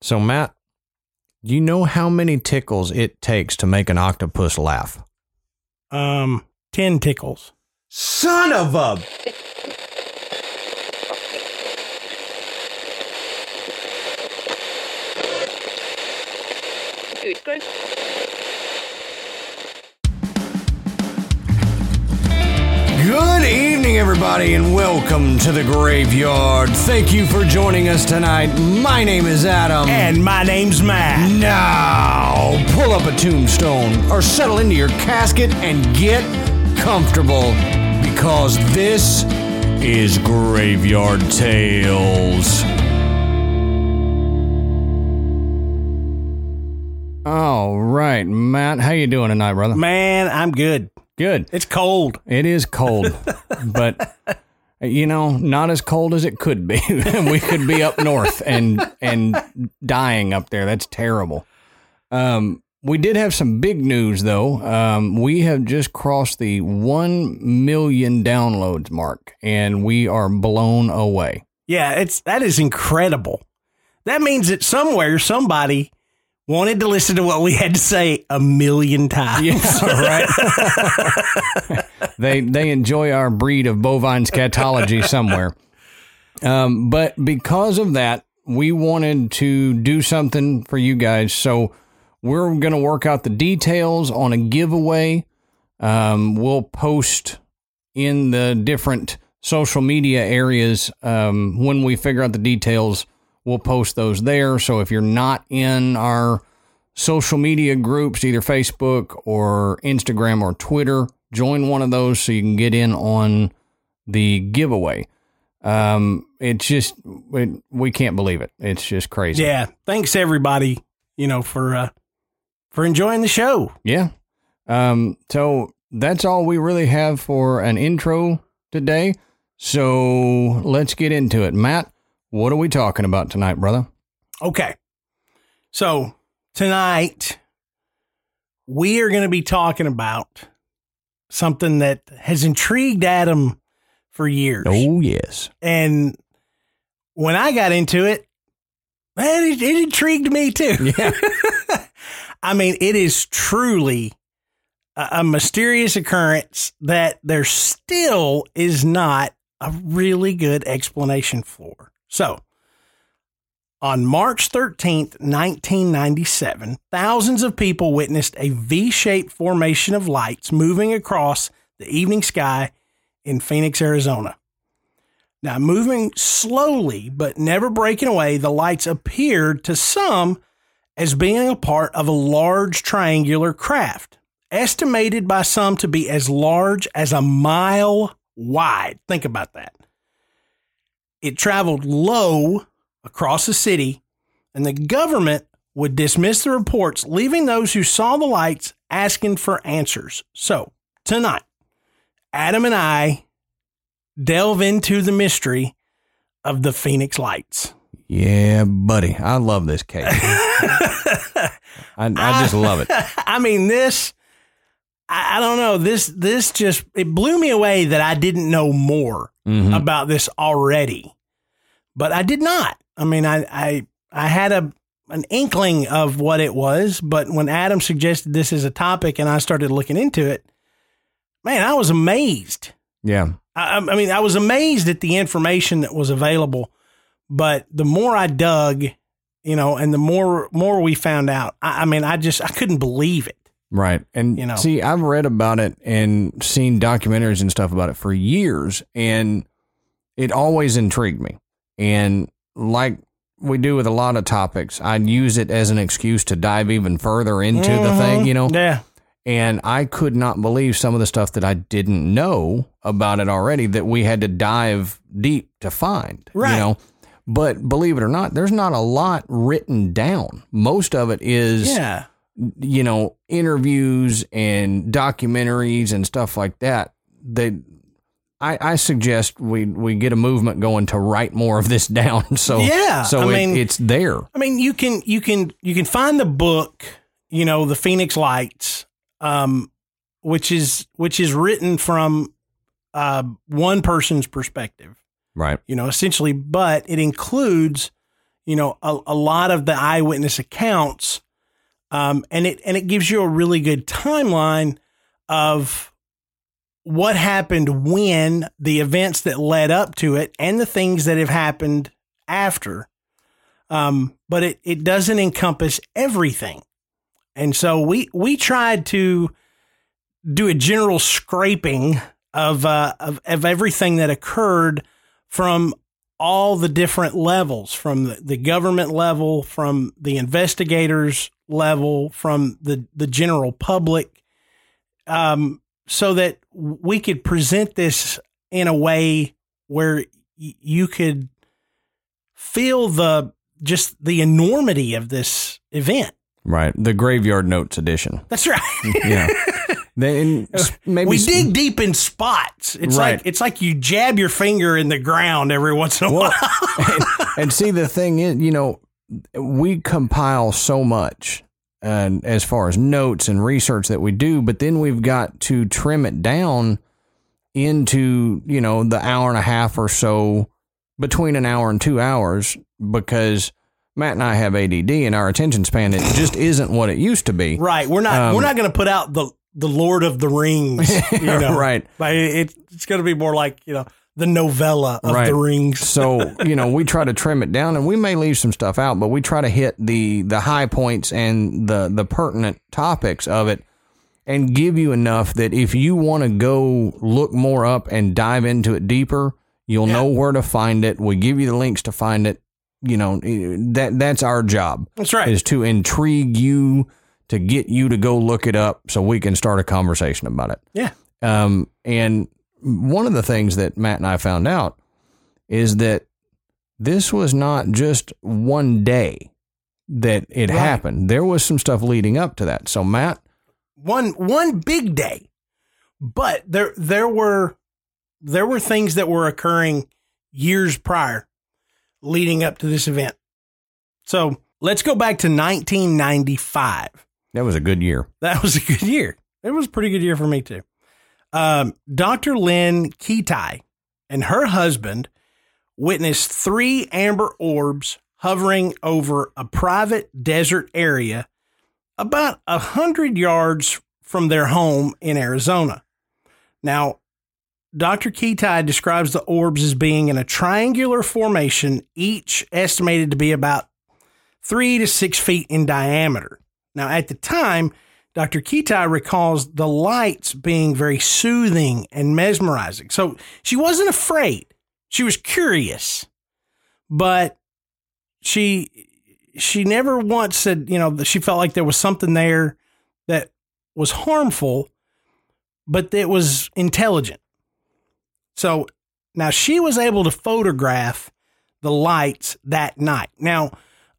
So, Matt, do you know how many tickles it takes to make an octopus laugh? Um, 10 tickles. Son of a. Utgård. Good evening, everybody, and welcome to the graveyard. Thank you for joining us tonight. My name is Adam. And my name's Matt. now, pull up a tombstone or settle into your casket and get comfortable because this is Graveyard Tales. All right, Matt, how you doing tonight, brother? Man, I'm good. Good. It's cold. It is cold, but you know, not as cold as it could be. we could be up north and and dying up there. That's terrible. Um, we did have some big news though. Um, we have just crossed the one million downloads mark, and we are blown away. Yeah, it's that is incredible. That means that somewhere somebody wanted to listen to what we had to say a million times. Yeah, right. they they enjoy our breed of bovine scatology somewhere. Um, but because of that, we wanted to do something for you guys. So we're going to work out the details on a giveaway. Um, we'll post in the different social media areas um, when we figure out the details. We'll post those there. So if you're not in our social media groups, either Facebook or Instagram or Twitter, join one of those so you can get in on the giveaway. Um, it's just it, we can't believe it. It's just crazy. Yeah. Thanks everybody, you know, for uh for enjoying the show. Yeah. Um, so that's all we really have for an intro today. So let's get into it. Matt, what are we talking about tonight, brother? Okay. So tonight we are going to be talking about something that has intrigued Adam for years. Oh, yes. And when I got into it, man, it, it intrigued me too. Yeah. I mean, it is truly a, a mysterious occurrence that there still is not a really good explanation for. So, on March 13th, 1997, thousands of people witnessed a V shaped formation of lights moving across the evening sky in Phoenix, Arizona. Now, moving slowly but never breaking away, the lights appeared to some as being a part of a large triangular craft, estimated by some to be as large as a mile wide. Think about that. It traveled low across the city, and the government would dismiss the reports, leaving those who saw the lights asking for answers. So, tonight, Adam and I delve into the mystery of the Phoenix Lights. Yeah, buddy. I love this cake. I, I just love it. I mean, this, I, I don't know, this, this just, it blew me away that I didn't know more Mhm. about this already, but I did not. I mean, I, I, I had a, an inkling of what it was, but when Adam suggested this as a topic and I started looking into it, man, I was amazed. Yeah. I, I mean, I was amazed at the information that was available, but the more I dug, you know, and the more more we found out, I, I mean, I just I couldn't believe it. Right. And You know. see, I've read about it and seen documentaries and stuff about it for years, and it always intrigued me. And like we do with a lot of topics, I'd use it as an excuse to dive even further into the mm-hmm. thing, you know? Yeah, And I could not believe some of the stuff that I didn't know about it already that we had to dive deep to find. Right. You know? But believe it or not, there's not a lot written down. Most of it is yeah, you know, interviews and documentaries and stuff like that. They, I, I suggest we we get a movement going to write more of this down. So Yeah, so I it, mean- it's there. I mean, you can you can you can find the book, you know, the Phoenix Lights, um, which is which is written from uh, one person's perspective. Right. you know, essentially, but it includes, you know, a, a lot of the eyewitness accounts, um, and it and it gives you a really good timeline of what happened when the events that led up to it and the things that have happened after. Um, but it, it doesn't encompass everything. And so we, we tried to do a general scraping of, uh, of, of everything that occurred from all the different levels from the, the government level, from the investigators level, from the, the general public, um, so that we could present this in a way where y- you could feel the just the enormity of this event. Right. The Graveyard Notes edition. That's right. Yeah. then maybe we dig deep in spots. It's Right. like it's like you jab your finger in the ground every once in a Well, while. and see the thing is, you know, we compile so much and as far as notes and research that we do, but then we've got to trim it down into, you know, the hour and a half or so between an hour and 2 hours because Matt and I have ADD and our attention span it just isn't what it used to be. Right. We're not Um, we're not going to put out the the Lord of the Rings, you know. Right. But it, it's going to be more like, you know, the novella of Right. the rings. so you know we try to trim it down and we may leave some stuff out but we try to hit the the high points and the the pertinent topics of it and give you enough that if you want to go look more up and dive into it deeper you'll know where to find it we give you the links to find it you know that that's our job That's right. is to intrigue you to get you to go look it up so we can start a conversation about it Yeah. um, and one of the things that Matt and I found out is that this was not just one day that it Right. happened. There was some stuff leading up to that. So Matt, One one big day. But there there were there were things that were occurring years prior leading up to this event. So, let's go back to 1995. that was a good year. That was a good year. It was a pretty good year for me too. Um, Dr. Lynne Kitei and her husband witnessed three amber orbs hovering over a private desert area about a hundred yards from their home in Arizona. Now, Dr. Kitei describes the orbs as being in a triangular formation, each estimated to be about three to six feet in diameter. Now, at the time, Dr. Kitei recalls the lights being very soothing and mesmerizing. So she wasn't afraid. She was curious, but she she never once said, you know, she felt like there was something there that was harmful, but that was intelligent. So now she was able to photograph the lights that night. Now,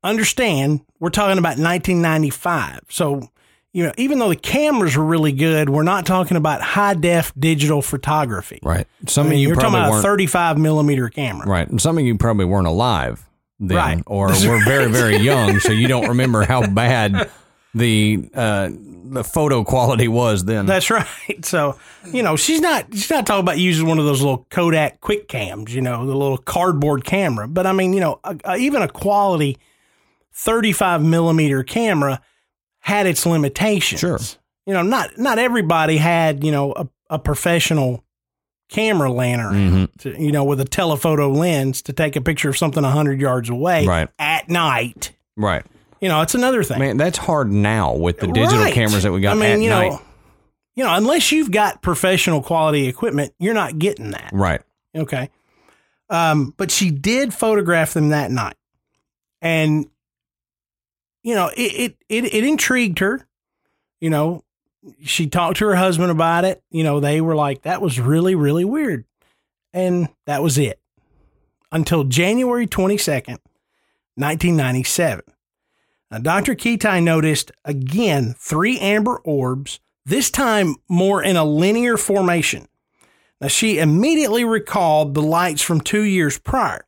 understand, we're talking about 1995. So, you know, even though the cameras were really good, we're not talking about high def digital photography. Right. I mean, of you you're talking about a weren't 35 millimeter camera. right. And some of you probably weren't alive then, Right. or were very very young, so you don't remember how bad the uh, the photo quality was then. That's right. So, you know, she's not she's not talking about using one of those little Kodak quick cams, you know, the little cardboard camera. But I mean, you know, a, a, even a quality 35 millimeter camera had its limitations. Sure. You know, not not everybody had, you know, a, a professional camera lantern, Mhm. to, you know, with a telephoto lens to take a picture of something 100 yards away Right. at night. Right. You know, it's another thing. Man, that's hard now with the digital Right. cameras that we got I mean, at you night. know, you know, unless you've got professional quality equipment, you're not getting that. right. Okay. Um, but she did photograph them that night. And you know, it, it it it intrigued her. You know, she talked to her husband about it. You know, they were like, that was really, really weird. And that was it. Until January 22nd, 1997. Now, Dr. Kitei noticed again three amber orbs, this time more in a linear formation. Now, she immediately recalled the lights from two years prior.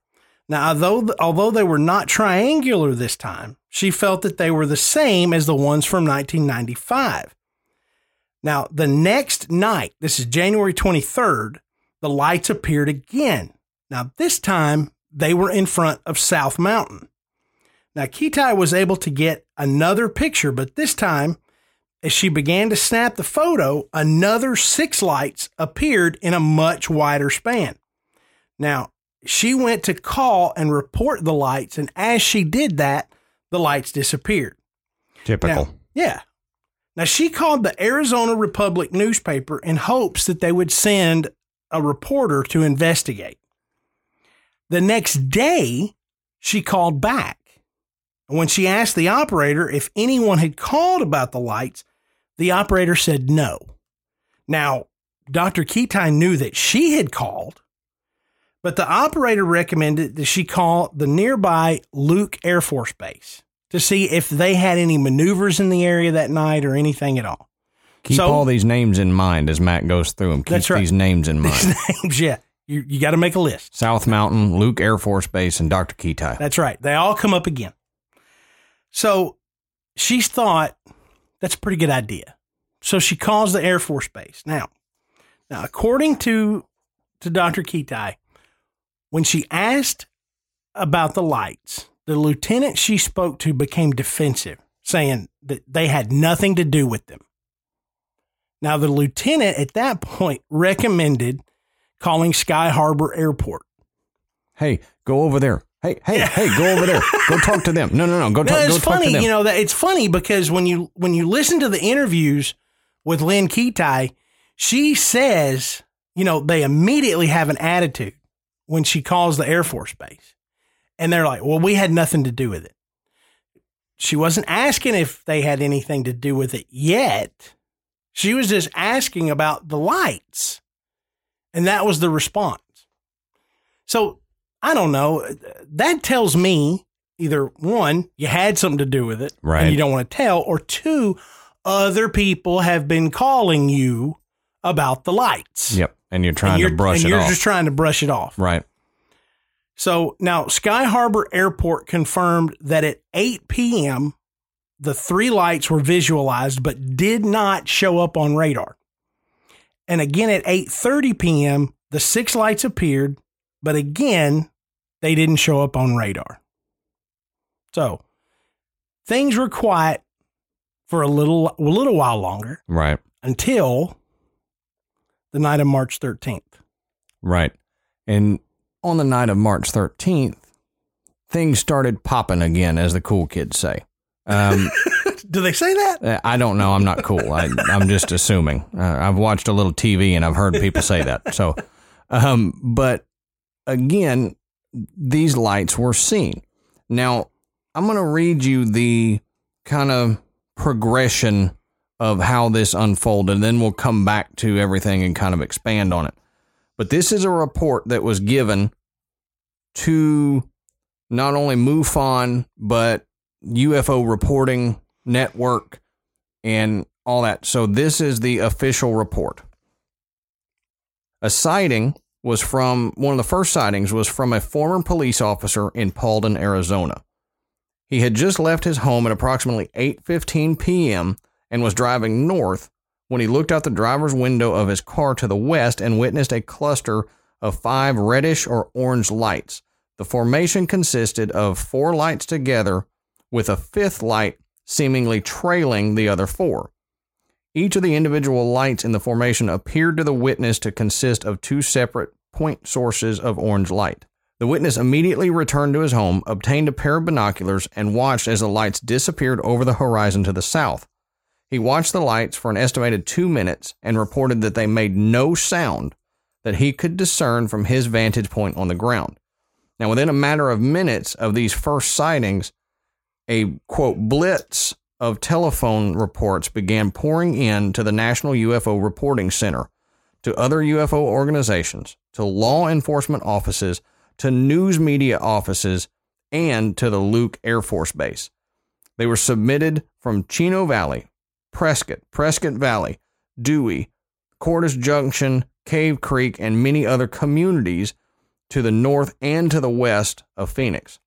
Now, although, although they were not triangular this time, she felt that they were the same as the ones from 1995. Now, the next night, this is January 23rd, the lights appeared again. Now, this time they were in front of South Mountain. Now, Kitei was able to get another picture, but this time, as she began to snap the photo, another six lights appeared in a much wider span. Now, she went to call and report the lights, and as she did that, the lights disappeared. Typical. Now, yeah. Now, she called the Arizona Republic newspaper in hopes that they would send a reporter to investigate. The next day, she called back. When she asked the operator if anyone had called about the lights, the operator said no. Now, Dr. Kitei knew that she had called, but the operator recommended that she call the nearby Luke Air Force Base to see if they had any maneuvers in the area that night or anything at all. Keep So- all these names in mind as Matt goes through them. Keep That's right. these names in mind. These names, yeah, you, you got to make a list. South Mountain, Luke Air Force Base, and Dr. Kitei. That's right. They all come up again. So she thought that's a pretty good idea. So she calls the Air Force Base. Now, now according to to Dr. Kitei, when she asked about the lights, the lieutenant she spoke to became defensive, saying that they had nothing to do with them. Now, the lieutenant at that point recommended calling Sky Harbor Airport. Hey, go over there. Hey, hey, hey, go over there. Go talk to them. No, no, no. Go, No, talk, it's go talk to funny, them. you know that it's funny because when you when you listen to the interviews with Lynne Kitei, she says, you know, they immediately have an attitude when she calls the Air Force Base. And they're like, well, we had nothing to do with it. She wasn't asking if they had anything to do with it yet. She was just asking about the lights. And that was the response. So I don't know. That tells me either one, you had something to do with it, Right. and you don't want to tell, or two, other people have been calling you about the lights. Yep. And you're trying and you're, to brush and it you're off. just trying to brush it off. right. So now Sky Harbor Airport confirmed that at 8 p.m., the three lights were visualized but did not show up on radar. And again at 8:30 p.m., the six lights appeared, but again, they didn't show up on radar. So, things were quiet for a little a little while longer Right. until the night of March 13th. Right. And on the night of March 13th, things started popping again, as the cool kids say. Um, Do they say that? Uh, I don't know. I'm not cool. I, I'm just assuming. Uh, I've watched a little TV and I've heard people say that. So, um, but again, these lights were seen. Now, I'm going to read you the kind of progression of how this unfolded, and then we'll come back to everything and kind of expand on it. But this is a report that was given to not only MUFON, but UFO reporting network and all that. So this is the official report. A sighting was from one of the first sightings was from a former police officer in Paulden, Arizona. He had just left his home at approximately 8:15 p.m. and was driving north when he looked out the driver's window of his car to the west and witnessed a cluster of five reddish or orange lights. The formation consisted of four lights together with a fifth light seemingly trailing the other four. Each of the individual lights in the formation appeared to the witness to consist of two separate point sources of orange light. The witness immediately returned to his home, obtained a pair of binoculars, and watched as the lights disappeared over the horizon to the south. He watched the lights for an estimated two minutes and reported that they made no sound that he could discern from his vantage point on the ground. Now, within a matter of minutes of these first sightings, a quote blitz of telephone reports began pouring in to the National UFO Reporting Center, to other UFO organizations, to law enforcement offices, to news media offices, and to the Luke Air Force Base. They were submitted from Chino Valley, Prescott, Prescott Valley, Dewey, Cordes Junction, Cave Creek, and many other communities to the north and to the west of Phoenix.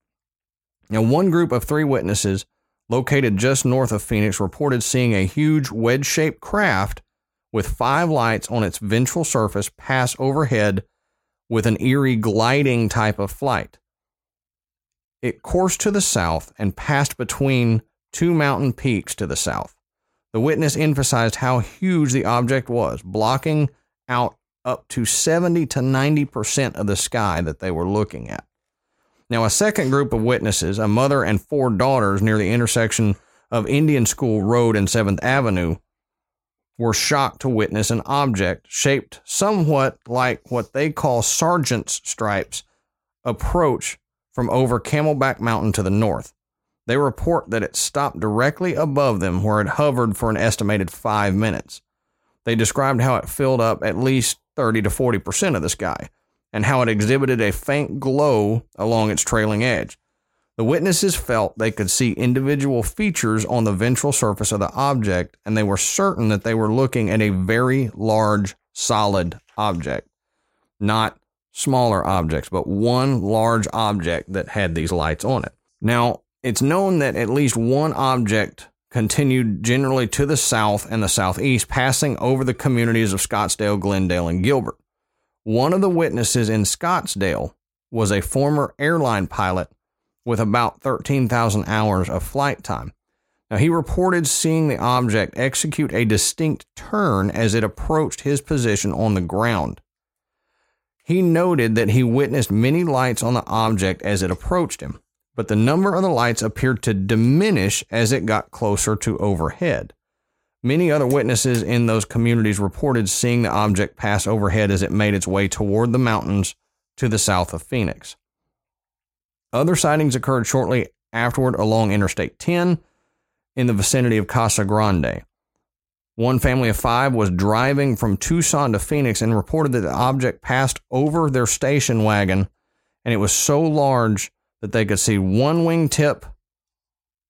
Now, one group of three witnesses located just north of Phoenix reported seeing a huge wedge shaped craft with five lights on its ventral surface pass overhead with an eerie gliding type of flight. It coursed to the south and passed between two mountain peaks to the south. The witness emphasized how huge the object was, blocking out up to 70 to 90% of the sky that they were looking at. Now, a second group of witnesses, a mother and four daughters near the intersection of Indian School Road and 7th Avenue, were shocked to witness an object shaped somewhat like what they call sergeant's stripes approach from over Camelback Mountain to the north. They report that it stopped directly above them where it hovered for an estimated five minutes. They described how it filled up at least 30 to 40% of the sky and how it exhibited a faint glow along its trailing edge. The witnesses felt they could see individual features on the ventral surface of the object, and they were certain that they were looking at a very large, solid object, not smaller objects, but one large object that had these lights on it. Now, it's known that at least one object continued generally to the south and the southeast, passing over the communities of Scottsdale, Glendale, and Gilbert. One of the witnesses in Scottsdale was a former airline pilot with about 13,000 hours of flight time. Now, he reported seeing the object execute a distinct turn as it approached his position on the ground. He noted that he witnessed many lights on the object as it approached him, but the number of the lights appeared to diminish as it got closer to overhead. Many other witnesses in those communities reported seeing the object pass overhead as it made its way toward the mountains to the south of Phoenix. Other sightings occurred shortly afterward along Interstate 10 in the vicinity of Casa Grande. One family of five was driving from Tucson to Phoenix and reported that the object passed over their station wagon, and it was so large that they could see one wingtip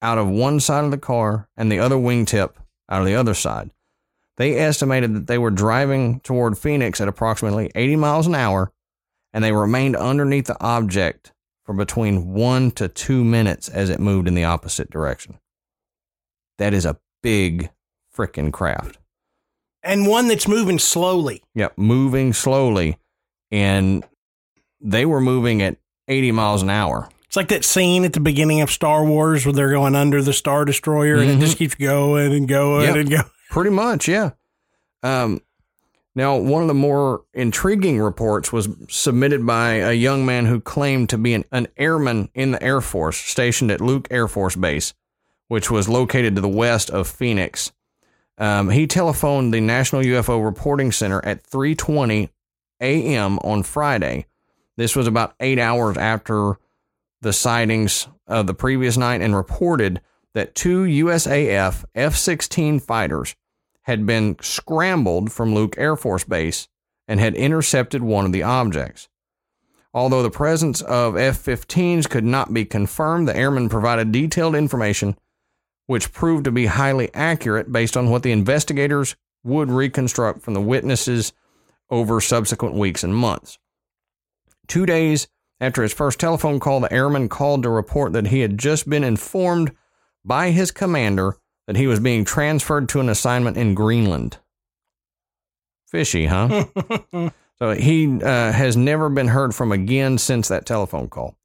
out of one side of the car and the other wingtip out of the other side. They estimated that they were driving toward Phoenix at approximately 80 miles an hour, and they remained underneath the object for between one to two minutes as it moved in the opposite direction. That is a big freaking craft. And one that's moving slowly. Yep, moving slowly. And they were moving at 80 miles an hour. It's like that scene at the beginning of Star Wars where they're going under the Star Destroyer and it just keeps going and going Yep. and going. Pretty much, yeah. Um, now, one of the more intriguing reports was submitted by a young man who claimed to be an, an airman in the Air Force stationed at Luke Air Force Base, which was located to the west of Phoenix. Um, he telephoned the National UFO Reporting Center at 3:20 a.m. on Friday. This was about eight hours after the sightings of the previous night, and reported that two USAF F-16 fighters had been scrambled from Luke Air Force Base and had intercepted one of the objects. Although the presence of F 15s could not be confirmed, the airmen provided detailed information which proved to be highly accurate based on what the investigators would reconstruct from the witnesses over subsequent weeks and months. Two days after his first telephone call, the airman called to report that he had just been informed by his commander that he was being transferred to an assignment in Greenland. Fishy, huh? so he uh, has never been heard from again since that telephone call.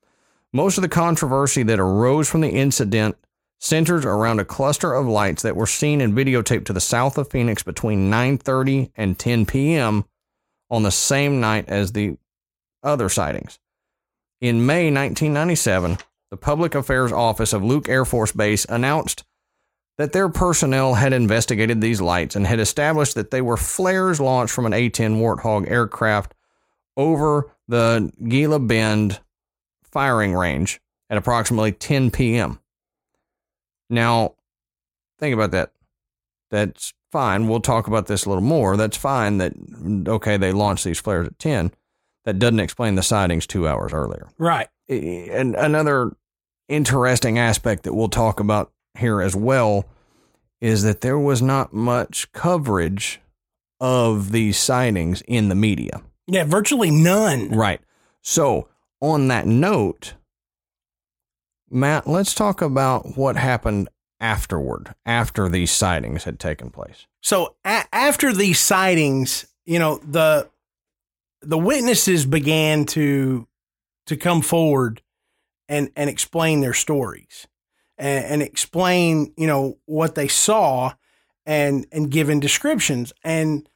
Most of the controversy that arose from the incident centers around a cluster of lights that were seen and videotaped to the south of Phoenix between 9:30 and 10 p.m. on the same night as the other sightings. In May 1997, the Public Affairs Office of Luke Air Force Base announced that their personnel had investigated these lights and had established that they were flares launched from an A 10 Warthog aircraft over the Gila Bend firing range at approximately 10 p.m. Now, think about that. That's fine. We'll talk about this a little more. That's fine that, okay, they launched these flares at 10. That doesn't explain the sightings two hours earlier Right. and another interesting aspect that we'll talk about here as well is that there was not much coverage of these sightings in the media. Yeah, virtually none. Right. So, on that note, Matt, let's talk about what happened afterward, after these sightings had taken place. So a- after these sightings, you know, the the witnesses began to to come forward and and explain their stories and, and explain you know what they saw and and given descriptions and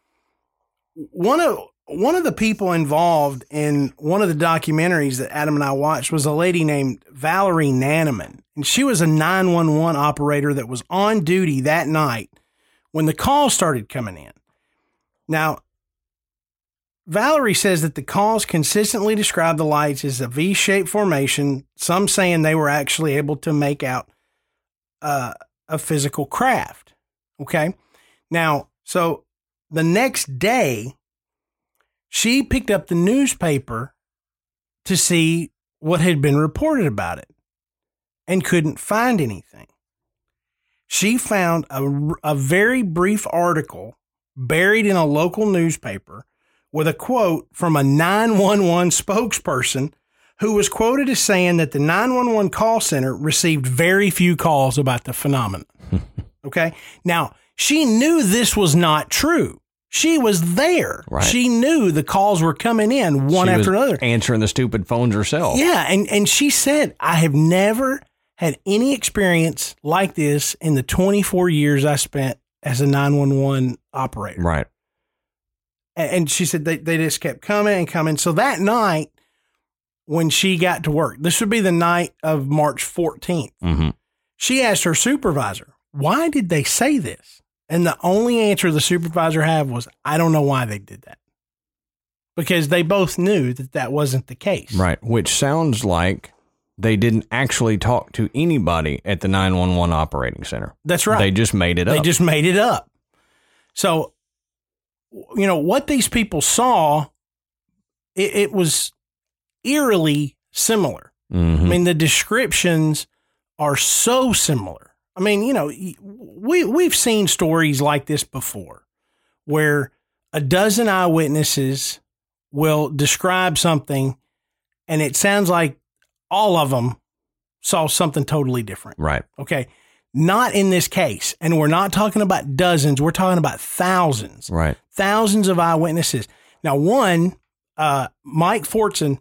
one of one of the people involved in one of the documentaries that Adam and I watched was a lady named Valerie Nanaman. And she was a 911 operator that was on duty that night when the calls started coming in. Now, Valerie says that the calls consistently describe the lights as a V shaped formation, some saying they were actually able to make out uh, a physical craft. Okay. Now, so the next day, she picked up the newspaper to see what had been reported about it and couldn't find anything. She found a, a very brief article buried in a local newspaper with a quote from a 911 spokesperson who was quoted as saying that the 911 call center received very few calls about the phenomenon. okay. Now, she knew this was not true. She was there. Right. She knew the calls were coming in one She after another. answering the stupid phones herself. Yeah, and and she said, I have never had any experience like this in the 24 years I spent as a 911 operator. Right. And she said they, they just kept coming and coming. So that night, when she got to work, this would be the night of March 14th, hmm she asked her supervisor, Why did they say this? And the only answer the supervisor had was, I don't know why they did that. Because they both knew that that wasn't the case. Right. Which sounds like they didn't actually talk to anybody at the 911 operating center. That's right. They just made it up. They just made it up. So, you know, what these people saw, it, it was eerily similar. Mhm. I mean, the descriptions are so similar. I mean, you know, we we've seen stories like this before, where a dozen eyewitnesses will describe something, and it sounds like all of them saw something totally different. right. Okay. Not in this case. And we're not talking about dozens. We're talking about thousands, Right. Thousands of eyewitnesses. Now, one, uh, Mike Fortson,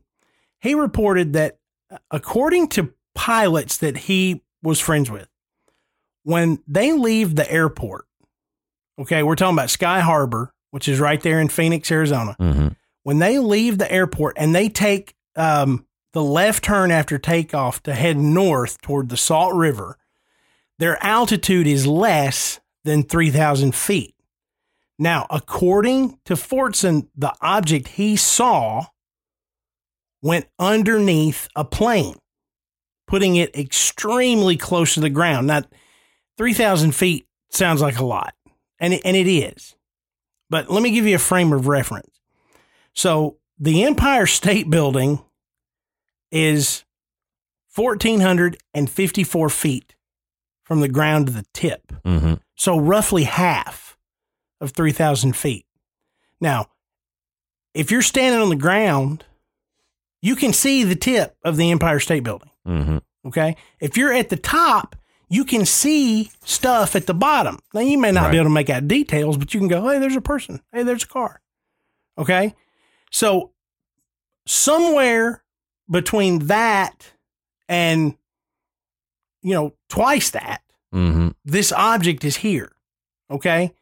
he reported that uh, according to pilots that he was friends with, when they leave the airport, okay, we're talking about Sky Harbor, which is right there in Phoenix, Arizona hmm when they leave the airport and they take um, the left turn after takeoff to head north toward the Salt River, their altitude is less than 3,000 feet. Now, according to Fortson, the object he saw went underneath a plane, putting it extremely close to the ground. Now, 3,000 feet sounds like a lot, and it, and it is. But let me give you a frame of reference. So the Empire State Building is 1,454 feet from the ground to the tip. hmm So roughly half of 3,000 feet. Now, if you're standing on the ground, you can see the tip of the Empire State Building. hmm Okay. If you're at the top, you can see stuff at the bottom. Now, you may not be able to make out details, but you can go, hey, there's a person. Hey, there's a car. Okay. So, somewhere between that and, you know, twice that, hmm this object is here. Okay.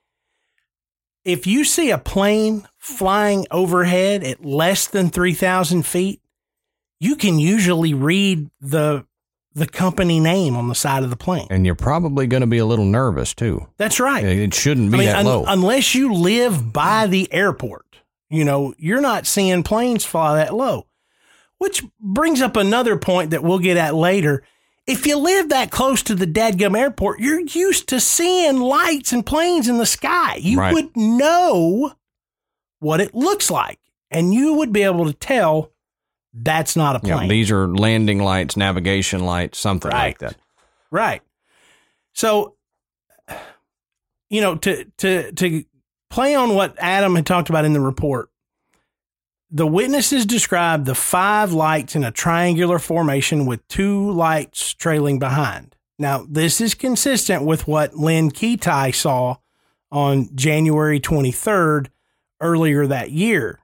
If you see a plane flying overhead at less than 3,000 feet, you can usually read the the company name on the side of the plane. And you're probably going to be a little nervous too. That's right. It shouldn't be I mean, that un- low. unless you live by the airport, you know, you're not seeing planes fly that low. Which brings up another point that we'll get at later. If you live that close to the Dadgum airport, you're used to seeing lights and planes in the sky. You Right. would know what it looks like, and you would be able to tell that's not a yeah, plane. these are landing lights, navigation lights, something like that. Right. So, you know, to to to play on what Adam had talked about in the report, the witnesses described the five lights in a triangular formation with two lights trailing behind. Now, this is consistent with what Lynne Kitei saw on January 23rd earlier that year.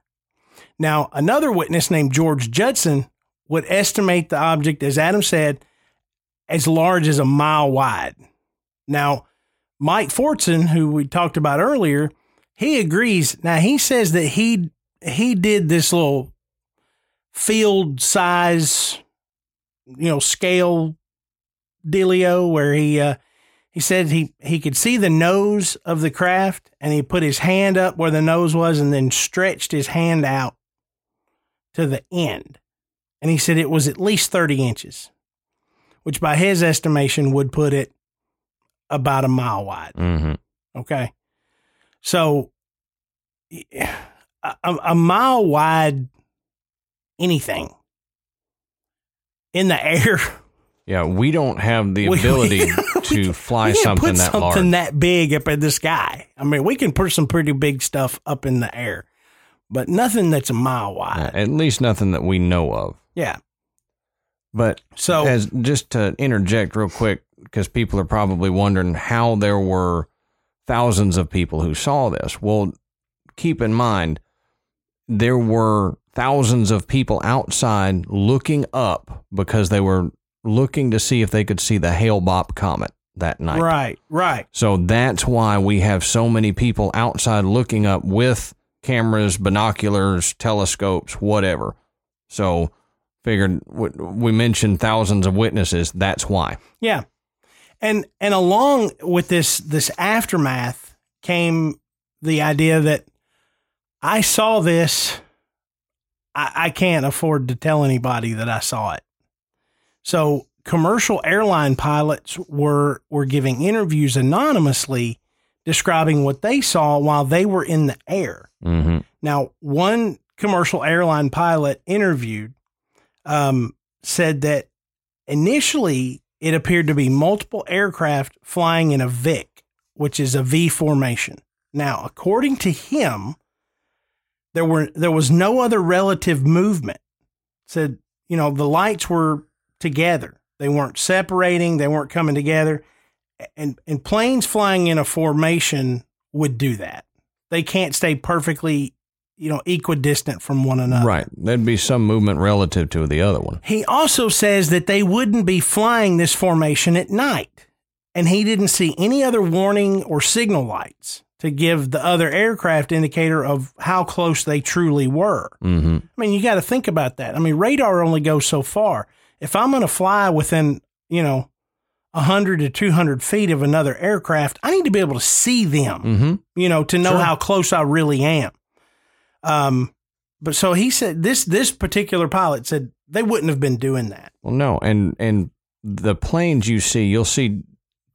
Now, another witness named George Judson would estimate the object, as Adam said, as large as a mile wide. Now, Mike Fortson, who we talked about earlier, he agrees. Now he says that he he did this little field size, you know, scale dealio where he uh, he said he he could see the nose of the craft and he put his hand up where the nose was and then stretched his hand out to the end. And he said it was at least 30 inches, which by his estimation would put it about a mile wide. Mm-hmm. Okay. So a, a mile wide anything in the air. Yeah, we don't have the ability we to can- fly we can't something put that something large. that big up in the sky. I mean, we can put some pretty big stuff up in the air, but nothing that's a mile wide. Yeah, at least nothing that we know of. Yeah. But So as just to interject real quick, because people are probably wondering how there were thousands of people who saw this. Well, keep in mind there were thousands of people outside looking up because they were looking to see if they could see the Hale Bopp comet that night. right, right. So that's why we have so many people outside looking up with cameras, binoculars, telescopes, whatever. So figured we mentioned thousands of witnesses. That's why. Yeah. And and along with this this aftermath came the idea that I saw this. I, I can't afford to tell anybody that I saw it. So commercial airline pilots were were giving interviews anonymously describing what they saw while they were in the air. Mm-hmm. Now, one commercial airline pilot interviewed um, said that initially it appeared to be multiple aircraft flying in a VIC, which is a V formation. Now, according to him, there were there was no other relative movement. Said, you know, the lights were together. They weren't separating, they weren't coming together. And and planes flying in a formation would do that. They can't stay perfectly, you know, equidistant from one another. Right. There'd be some movement relative to the other one. He also says that they wouldn't be flying this formation at night, and he didn't see any other warning or signal lights to give the other aircraft indicator of how close they truly were. Mm-hmm. I mean, you got to think about that. I mean, radar only goes so far. If I'm going to fly within, you know, 100 to 200 feet of another aircraft, I need to be able to see them Mm-hmm. you know, to know Sure. how close I really am. Um, but so he said this this particular pilot said they wouldn't have been doing that. Well, no, and and the planes you see, you'll see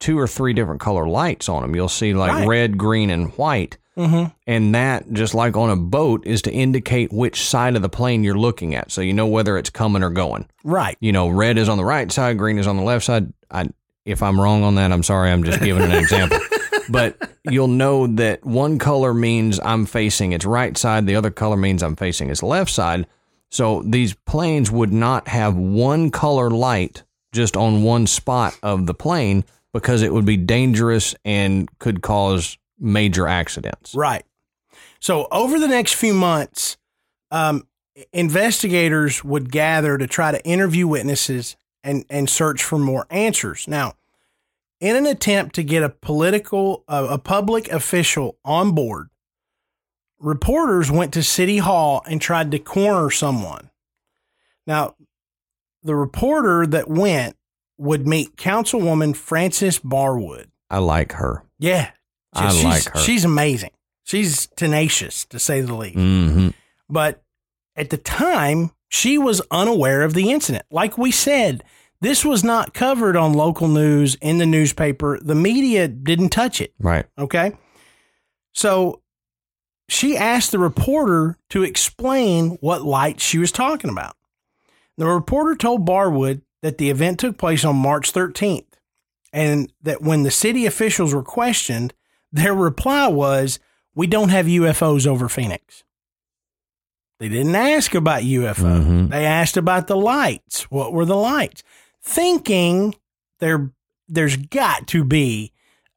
two or three different color lights on them. You'll see like Right. red, green, and white. Mm-hmm. And that, just like on a boat, is to indicate which side of the plane you're looking at. So you know whether it's coming or going. Right. You know, red is on the right side, green is on the left side. I, if I'm wrong on that, I'm sorry. I'm just giving an example. But you'll know that one color means I'm facing its right side, the other color means I'm facing its left side. So these planes would not have one color light just on one spot of the plane because it would be dangerous and could cause major accidents. Right. So over the next few months, um, investigators would gather to try to interview witnesses and and search for more answers. Now, in an attempt to get a political uh, a public official on board, reporters went to City Hall and tried to corner someone. Now, the reporter that went would meet Councilwoman Frances Barwood. I like her. Yeah. I she's, like her. She's amazing. She's tenacious, to say the least. hmm But at the time, she was unaware of the incident. Like we said, this was not covered on local news in the newspaper. The media didn't touch it. Right. Okay. So she asked the reporter to explain what light she was talking about. The reporter told Barwood that the event took place on March 13th and that when the city officials were questioned, their reply was, We don't have UFOs over Phoenix. They didn't ask about UFO. Mhm. They asked about the lights. What were the lights? Thinking there there's got to be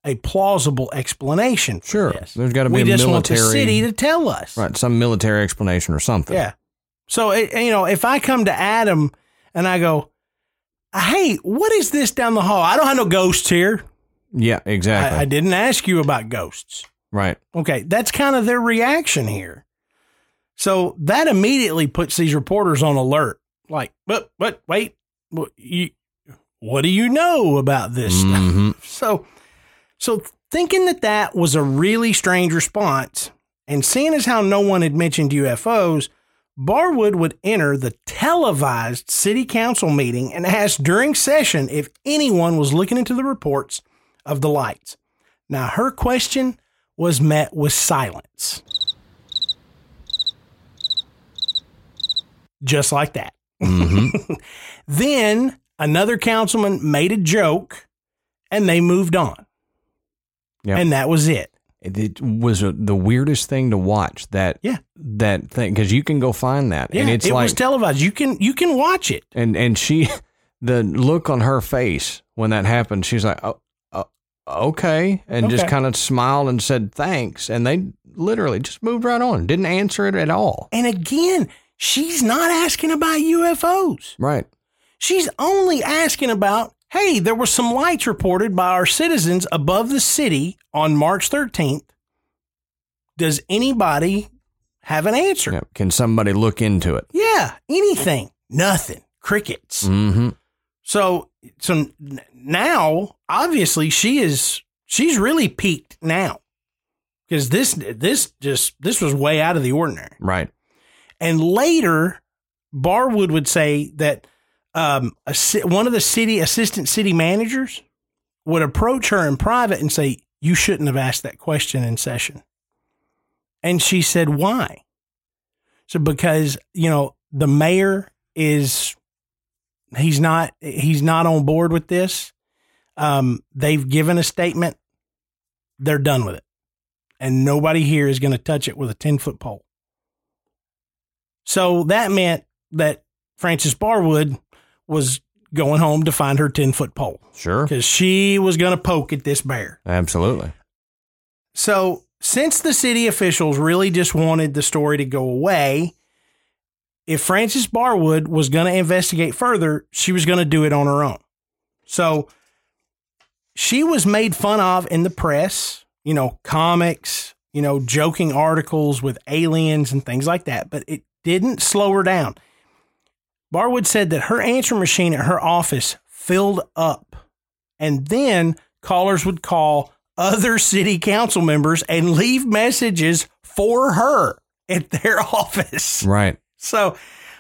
a plausible explanation Sure. this. There's got to be we a just military. want the city to tell us. Right. Some military explanation or something. Yeah. So it, you know, if I come to Adam And I go, Hey, what is this down the hall? I don't have no ghosts here. Yeah, exactly. I, I didn't ask you about ghosts. right. Okay, that's kind of their reaction here. So that immediately puts these reporters on alert. Like, but but wait, what you what do you know about this stuff? hmm So so thinking that that was a really strange response and seeing as how no one had mentioned UFOs, Barwood would enter the televised city council meeting and ask during session if anyone was looking into the reports of the lights. Now, her question was met with silence. Just like that. hmm Then another councilman made a joke and they moved on. Yeah. And that was it. It, was a, the weirdest thing to watch. That Yeah. that thing because you can go find that, Yeah, and it's it like was televised. You can you can watch it. and and she, the look on her face when that happened, she's like, oh, oh okay, and just kind of smiled and said thanks, and they literally just moved right on, didn't answer it at all. And again, she's not asking about UFOs. Right. She's only asking about, hey, there were some lights reported by our citizens above the city on March 13th. Does anybody have an answer? Yeah. Can somebody look into it? Yeah, anything. Nothing. Crickets. Mm-hmm. So so now obviously she is she's really peaked now. Cuz this this just this was way out of the ordinary. Right. And later, Barwood would say that um, a, one of the city assistant city managers would approach her in private and say, "You shouldn't have asked that question in session." And she said, "Why?" So because you know the mayor is he's not he's not on board with this. Um, they've given a statement. They're done with it, and nobody here is going to touch it with a ten foot pole. So that meant that Frances Barwood was going home to find her 10 foot pole Sure. because she was going to poke at this bear. Absolutely. So, since the city officials really just wanted the story to go away, if Frances Barwood was going to investigate further, she was going to do it on her own. So, she was made fun of in the press, you know, comics, you know, joking articles with aliens and things like that, but it didn't slow her down. Barwood said that her answer machine at her office filled up, and then callers would call other city council members and leave messages for her at their office. Right. So,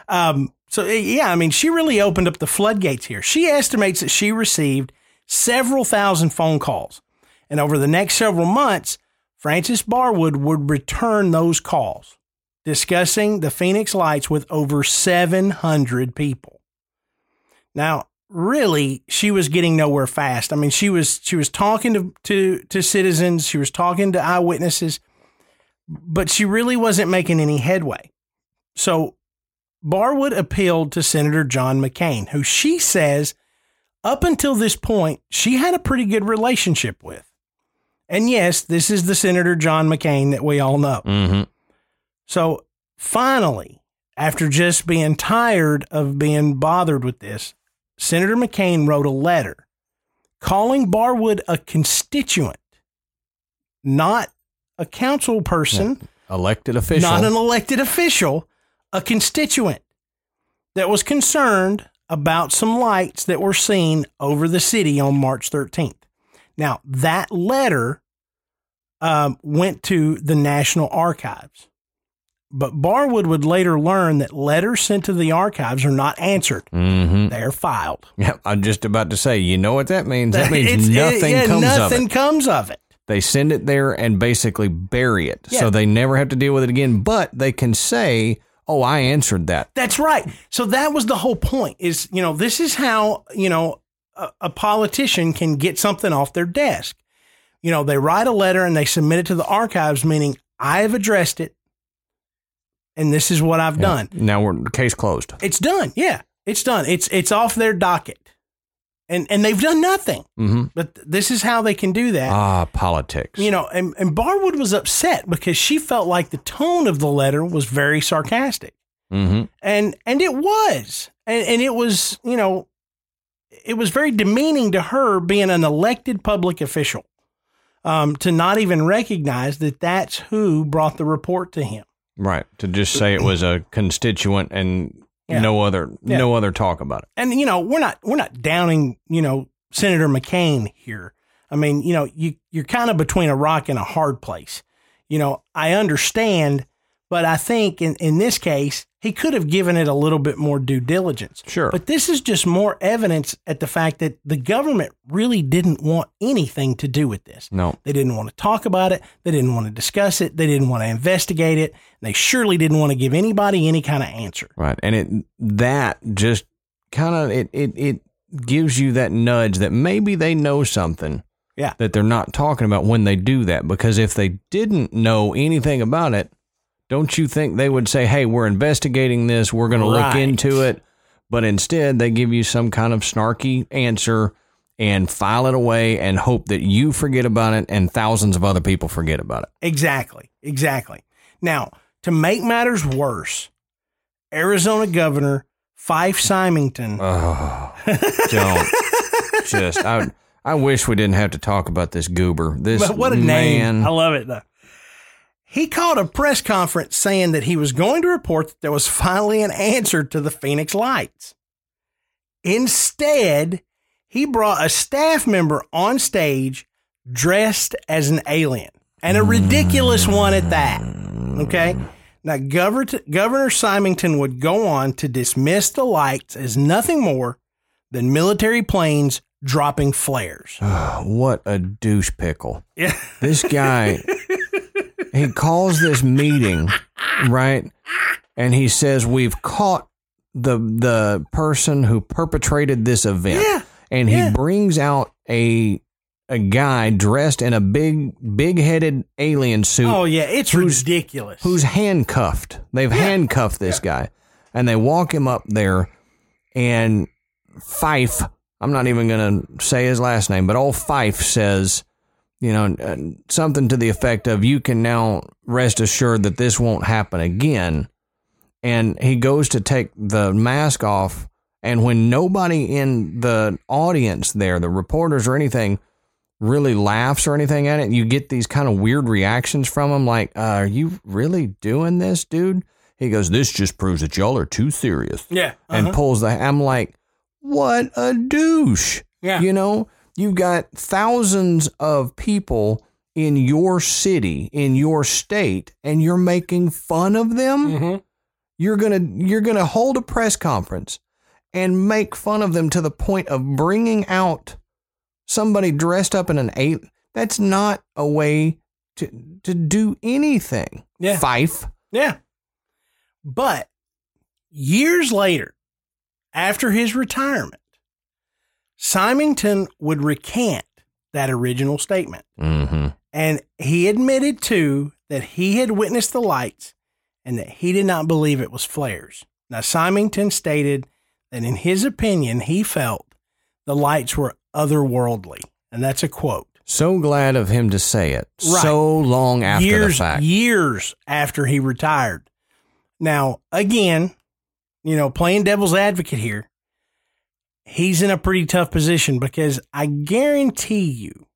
um, so yeah, I mean, she really opened up the floodgates here. She estimates that she received several thousand phone calls, and over the next several months, Frances Barwood would return those calls, discussing the Phoenix Lights with over 700 people. Now, really, she was getting nowhere fast. I mean, she was she was talking to to to citizens, she was talking to eyewitnesses, but she really wasn't making any headway. So Barwood appealed to Senator John McCain, who she says up until this point she had a pretty good relationship with. And yes, this is the Senator John McCain that we all know. Mm-hmm. So finally, after just being tired of being bothered with this, Senator McCain wrote a letter calling Barwood a constituent, not a council person, Elected official. not an elected official, a constituent that was concerned about some lights that were seen over the city on March 13th. Now, that letter um, went to the National Archives. But Barwood would later learn that letters sent to the archives are not answered. mm-hmm. They're filed. Yeah, I'm just about to say. You know what that means? That means It's- it- nothing yeah, comes nothing of it. Nothing comes of it. They send it there and basically bury it, Yeah. so they never have to deal with it again. But they can say, "Oh, I answered that." That's right. So that was the whole point is, you know, this is how, you know, a, a politician can get something off their desk. You know, they write a letter and they submit it to the archives, meaning I have addressed it and this is what I've done. Now we're case closed. It's done. Yeah. It's done. It's it's off their docket. And and they've done nothing. Mm-hmm. But this is how they can do that. Ah, politics. You know, and, and Barwood was upset because she felt like the tone of the letter was very sarcastic. mm-hmm. And and it was. And, and it was, you know, it was very demeaning to her being an elected public official um, to not even recognize that that's who brought the report to him. Right. To just say it was a constituent and Yeah. no other Yeah. no other talk about it. And you know, we're not we're not downing, you know, Senator McCain here. I mean, you know, you you're kind of between a rock and a hard place. You know, I understand, but I think in in this case, he could have given it a little bit more due diligence. Sure. But this is just more evidence at the fact that the government really didn't want anything to do with this. no. They didn't want to talk about it. They didn't want to discuss it. They didn't want to investigate it. They surely didn't want to give anybody any kind of answer. Right. And it that just kind of it, it it gives you that nudge that maybe they know something Yeah. that they're not talking about when they do that because if they didn't know anything about it, don't you think they would say, "Hey, we're investigating this. We're going to look into it." But instead, they give you some kind of snarky answer and file it away and hope that you forget about it and thousands of other people forget about it. Exactly. Exactly. Now, to make matters worse, Arizona Governor Fife Symington. Oh, don't just I. I wish we didn't have to talk about this goober. This but what a man. name. I love it though. He called a press conference saying that he was going to report that there was finally an answer to the Phoenix Lights. Instead, he brought a staff member on stage dressed as an alien and a ridiculous one at that. Okay. Now, Governor, Governor Symington would go on to dismiss the lights as nothing more than military planes dropping flares. what a douche pickle. Yeah. This guy, he calls this meeting, right? And he says, We've caught the the person who perpetrated this event. Yeah. And he Yeah. brings out a a guy dressed in a big big headed alien suit Oh, yeah. It's Who's- ridiculous. who's handcuffed. They've handcuffed this guy, and they walk him up there. And Fife, I'm not even going to say his last name, but old Fife says, you know, something to the effect of, "You can now rest assured that this won't happen again." And he goes to take the mask off, and when nobody in the audience there, the reporters or anything, really laughs or anything at it, you get these kind of weird reactions from him, like, uh, "Are you really doing this, dude?" He goes, "This just proves that y'all are too serious," yeah. and uh-huh. pulls the. I'm like, "What a douche!" Yeah. You know, you've got thousands of people in your city, in your state, and you're making fun of them. Mhm. You're gonna you're gonna hold a press conference and make fun of them to the point of bringing out somebody dressed up in an eight. That's not a way to to do anything. Yeah. Fife. Yeah. But years later, after his retirement, Symington would recant that original statement. Mm-hmm. And he admitted too that he had witnessed the lights and that he did not believe it was flares. Now, Symington stated that in his opinion, he felt the lights were otherworldly. And that's a quote. So glad of him to say it. Right. So long after years, the fact. years after he retired. Now, again, you know, playing devil's advocate here, he's in a pretty tough position because I guarantee you,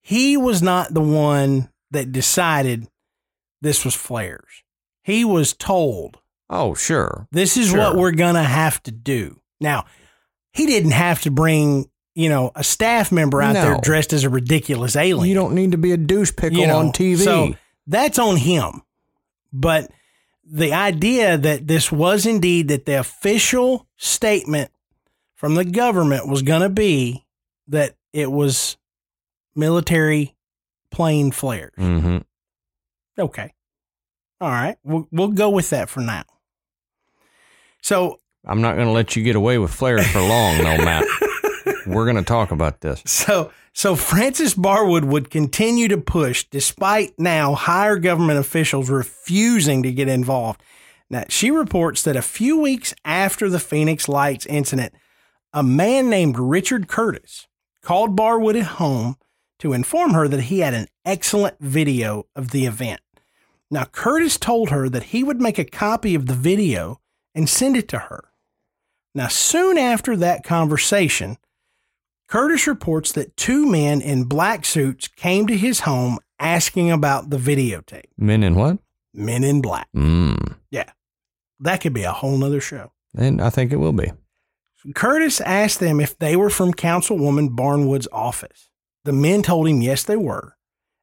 he was not the one that decided this was flares. He was told Oh, sure. this is Sure. what we're going to have to do. Now, he didn't have to bring, you know, a staff member out there dressed as a ridiculous alien You don't need to be a douche pickle you know, on TV. So that's on him. But the idea that this was indeed that the official statement from the government was going to be that it was military plane flares. mm-hmm. Okay. All right. We'll, we'll go with that for now. So I'm not going to let you get away with flares for long, though, Matt. We're going to talk about this. So, so Frances Barwood would continue to push despite now higher government officials refusing to get involved. Now, she reports that a few weeks after the Phoenix Lights incident, a man named Richard Curtis called Barwood at home to inform her that he had an excellent video of the event. Now, Curtis told her that he would make a copy of the video and send it to her. Now, soon after that conversation, Curtis reports that two men in black suits came to his home asking about the videotape. Men in what? Men in black. Mm. That could be a whole nother show. And I think it will be. Curtis asked them if they were from Councilwoman Barwood's office. The men told him yes, they were,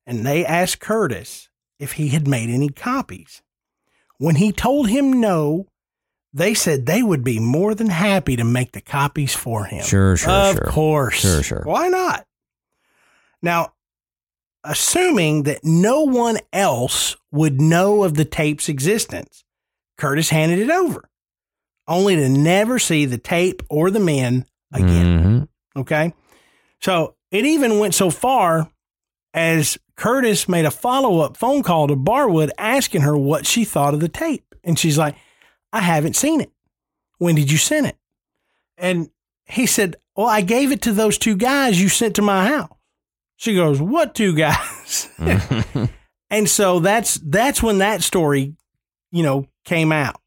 and they asked Curtis if he had made any copies. When he told him no, they said they would be more than happy to make the copies for him. Sure, sure, of sure. course. Sure, sure. Why not? Now, assuming that no one else would know of the tape's existence, Curtis handed it over, only to never see the tape or the men again. Mhm. Okay. So it even went so far as Curtis made a follow up phone call to Barwood asking her what she thought of the tape. And she's like, I haven't seen it. When did you send it? And he said, Well, I gave it to those two guys you sent to my house. She goes, What two guys? and so that's that's when that story, you know, came out.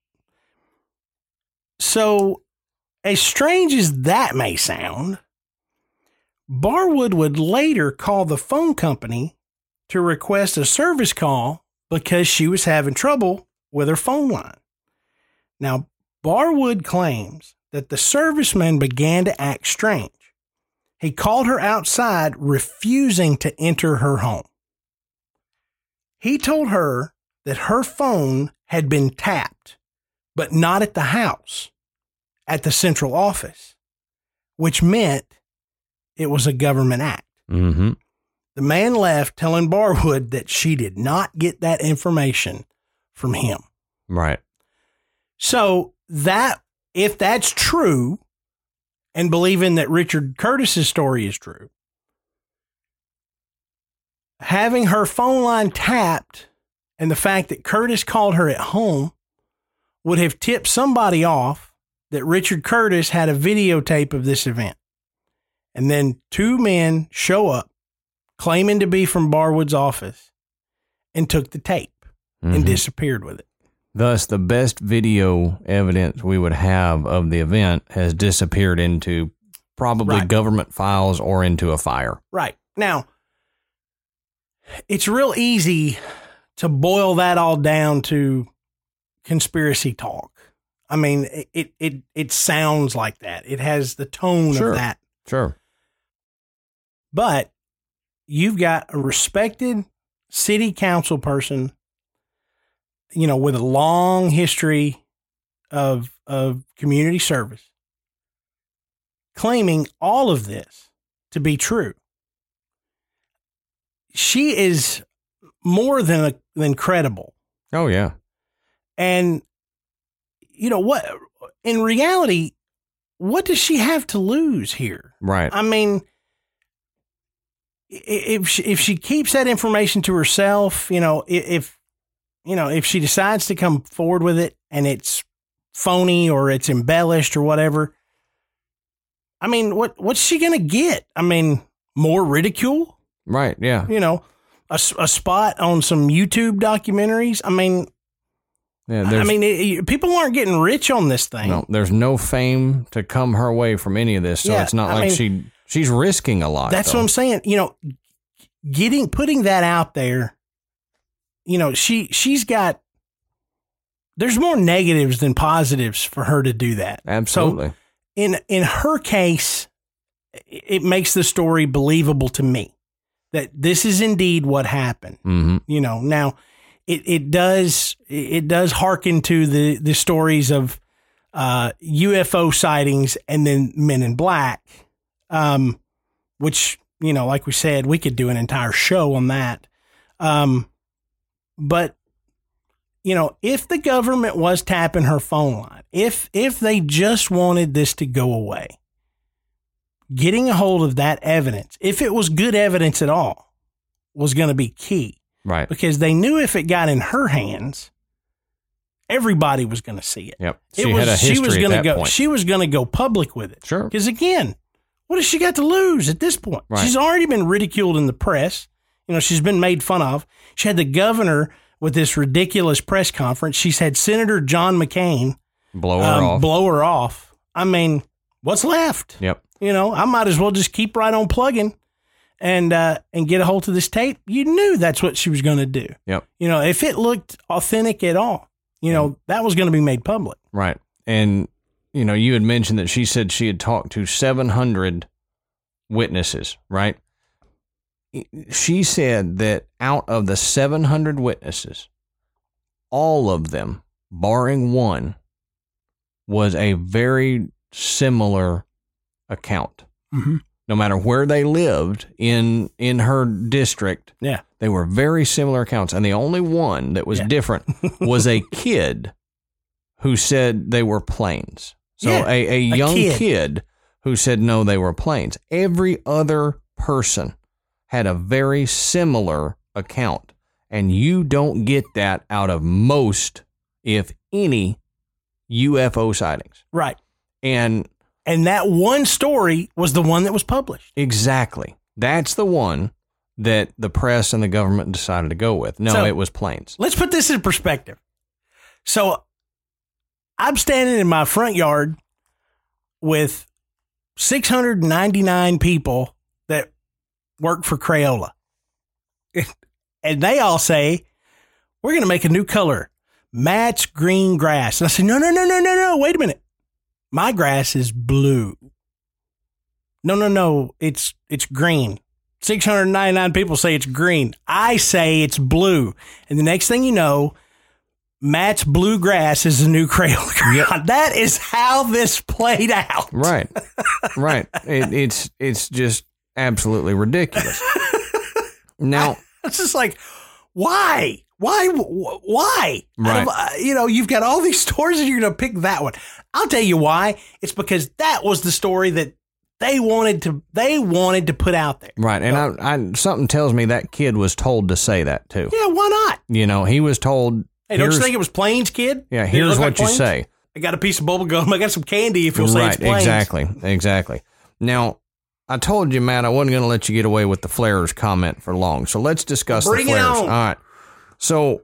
So as strange as that may sound, Barwood would later call the phone company to request a service call because she was having trouble with her phone line. Now, Barwood claims that the serviceman began to act strange. He called her outside, refusing to enter her home. He told her that her phone had been tapped, but not at the house, at the central office, which meant it was a government act. Mhm. The man left telling Barwood that she did not get that information from him. Right. So that if that's true and believing that Richard Curtis's story is true, having her phone line tapped and the fact that Curtis called her at home would have tipped somebody off that Richard Curtis had a videotape of this event. And then two men show up claiming to be from Barwood's office and took the tape and Mhm. disappeared with it. Thus, the best video evidence we would have of the event has disappeared into probably Right. government files or into a fire. Right. Now, it's real easy to boil that all down to conspiracy talk. I mean, it it it, sounds like that. It has the tone Sure. of that. Sure. But you've got a respected city council person, you know, with a long history of of community service, claiming all of this to be true. She is more than than credible. Oh, yeah. And you know what in reality, what does she have to lose here? Right. I mean, if she, if she keeps that information to herself, you know, if you know, if she decides to come forward with it and it's phony or it's embellished or whatever, I mean, what what's she gonna get? I mean, more ridicule? Right. Yeah. You know, a, a spot on some YouTube documentaries? I mean, Yeah. I mean, it, people aren't getting rich on this thing. no, there's no fame to come her way from any of this. So Yeah, it's not I like mean- she she's risking a lot. That's though. what I'm saying. You know, getting putting that out there. You know, she she's got. There's more negatives than positives for her to do that. Absolutely. In in her case, it makes the story believable to me that this is indeed what happened. hmm You know, now it it does it does hearken to the the stories of uh, UFO sightings and then Men in Black, um, which you know, like we said, we could do an entire show on that. Um, but you know, if the government was tapping her phone line, if if they just wanted this to go away, getting a hold of that evidence, if it was good evidence at all, was going to be key Right. because they knew if it got in her hands, everybody was going to see it. Yep. It She was had a history she was going to go point. she was going to go public with it. sure. Because again, what has she got to lose at this point? Right. She's already been ridiculed in the press. You know, she's been made fun of. She had the governor with this ridiculous press conference. She's had Senator John McCain Blow her um, off. blow her off I mean, what's left? Yep. You know, I might as well just keep right on plugging and uh, and get a hold of this tape. You knew that's what she was going to do. Yep. You know, if it looked authentic at all, you know, that was going to be made public. Right. And, you know, you had mentioned that she said she had talked to 700 witnesses, right? She said that out of the 700 witnesses, all of them, barring one, was a very similar account. Mm-hmm. No matter where they lived in in her district, Yeah. they were very similar accounts, and the only one that was Yeah. different was a kid who said they were planes. So Yeah, a, a young kid. kid. who said no, they were planes. Every other person had a very similar account, and you don't get that out of most, if any, UFO sightings. Right. And And that one story was the one that was published. exactly, that's the one that the press and the government decided to go with. No, So- it was planes. Let's put this in perspective. So I'm standing in my front yard with 699 people that work for Crayola. And they all say, we're going to make a new color, match green grass. And I said, no, no, no, no, no, no. Wait a minute. My grass is blue. No, no, no. It's, it's green. 699 people say it's green. I say it's blue. And the next thing you know, Matt's blue grass is the new Crayola. That is how this played out. Right, right. It, it's it's just absolutely ridiculous. Now, It's just like, why? Why? Why? Right. Of, uh, you know, you've got all these stories and you're going to pick that one. I'll tell you why. It's because that was the story that they wanted to, they wanted to put out there. right, and I, I something tells me that kid was told to say that too. Yeah, why not? You know, he was told. Hey, don't you think it was planes kid? Yeah, Did here's what like you say. I got a piece of bubble gum. I got some candy if you'll say it's right, exactly, exactly. Now, I told you, Matt, I wasn't going to let you get away with the flares comment for long. So let's discuss Bring the flares. All right. So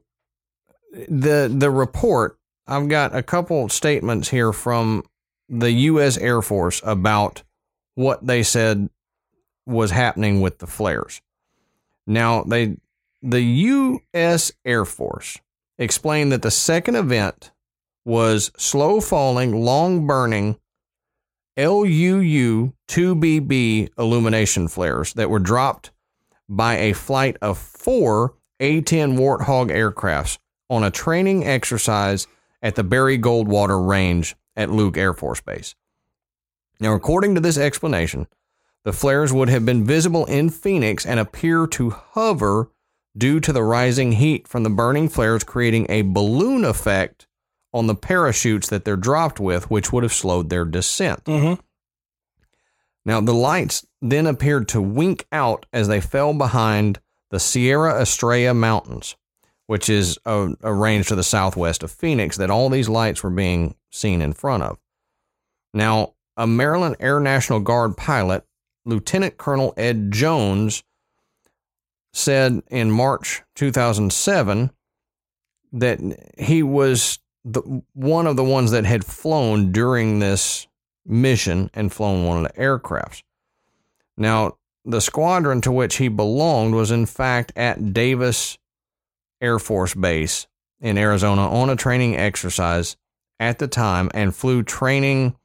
the the report, I've got a couple statements here from the U.S. Air Force about what they said was happening with the flares. Now, they the U.S. Air Force explained that the second event was slow falling, long burning LUU 2BB illumination flares that were dropped by a flight of four A 10 Warthog aircrafts on a training exercise at the Barry Goldwater Range at Luke Air Force Base. Now, according to this explanation, the flares would have been visible in Phoenix and appear to hover due to the rising heat from the burning flares, creating a balloon effect on the parachutes that they're dropped with, which would have slowed their descent. Mm-hmm. Now, the lights then appeared to wink out as they fell behind the Sierra Estrella Mountains, which is a, a range to the southwest of Phoenix that all these lights were being seen in front of. Now, a Maryland Air National Guard pilot, Lieutenant Colonel Ed Jones, said in March 2007 that he was the one of the ones that had flown during this mission and flown one of the aircrafts. Now, the squadron to which he belonged was in fact at Davis Air Force Base in Arizona on a training exercise at the time and flew training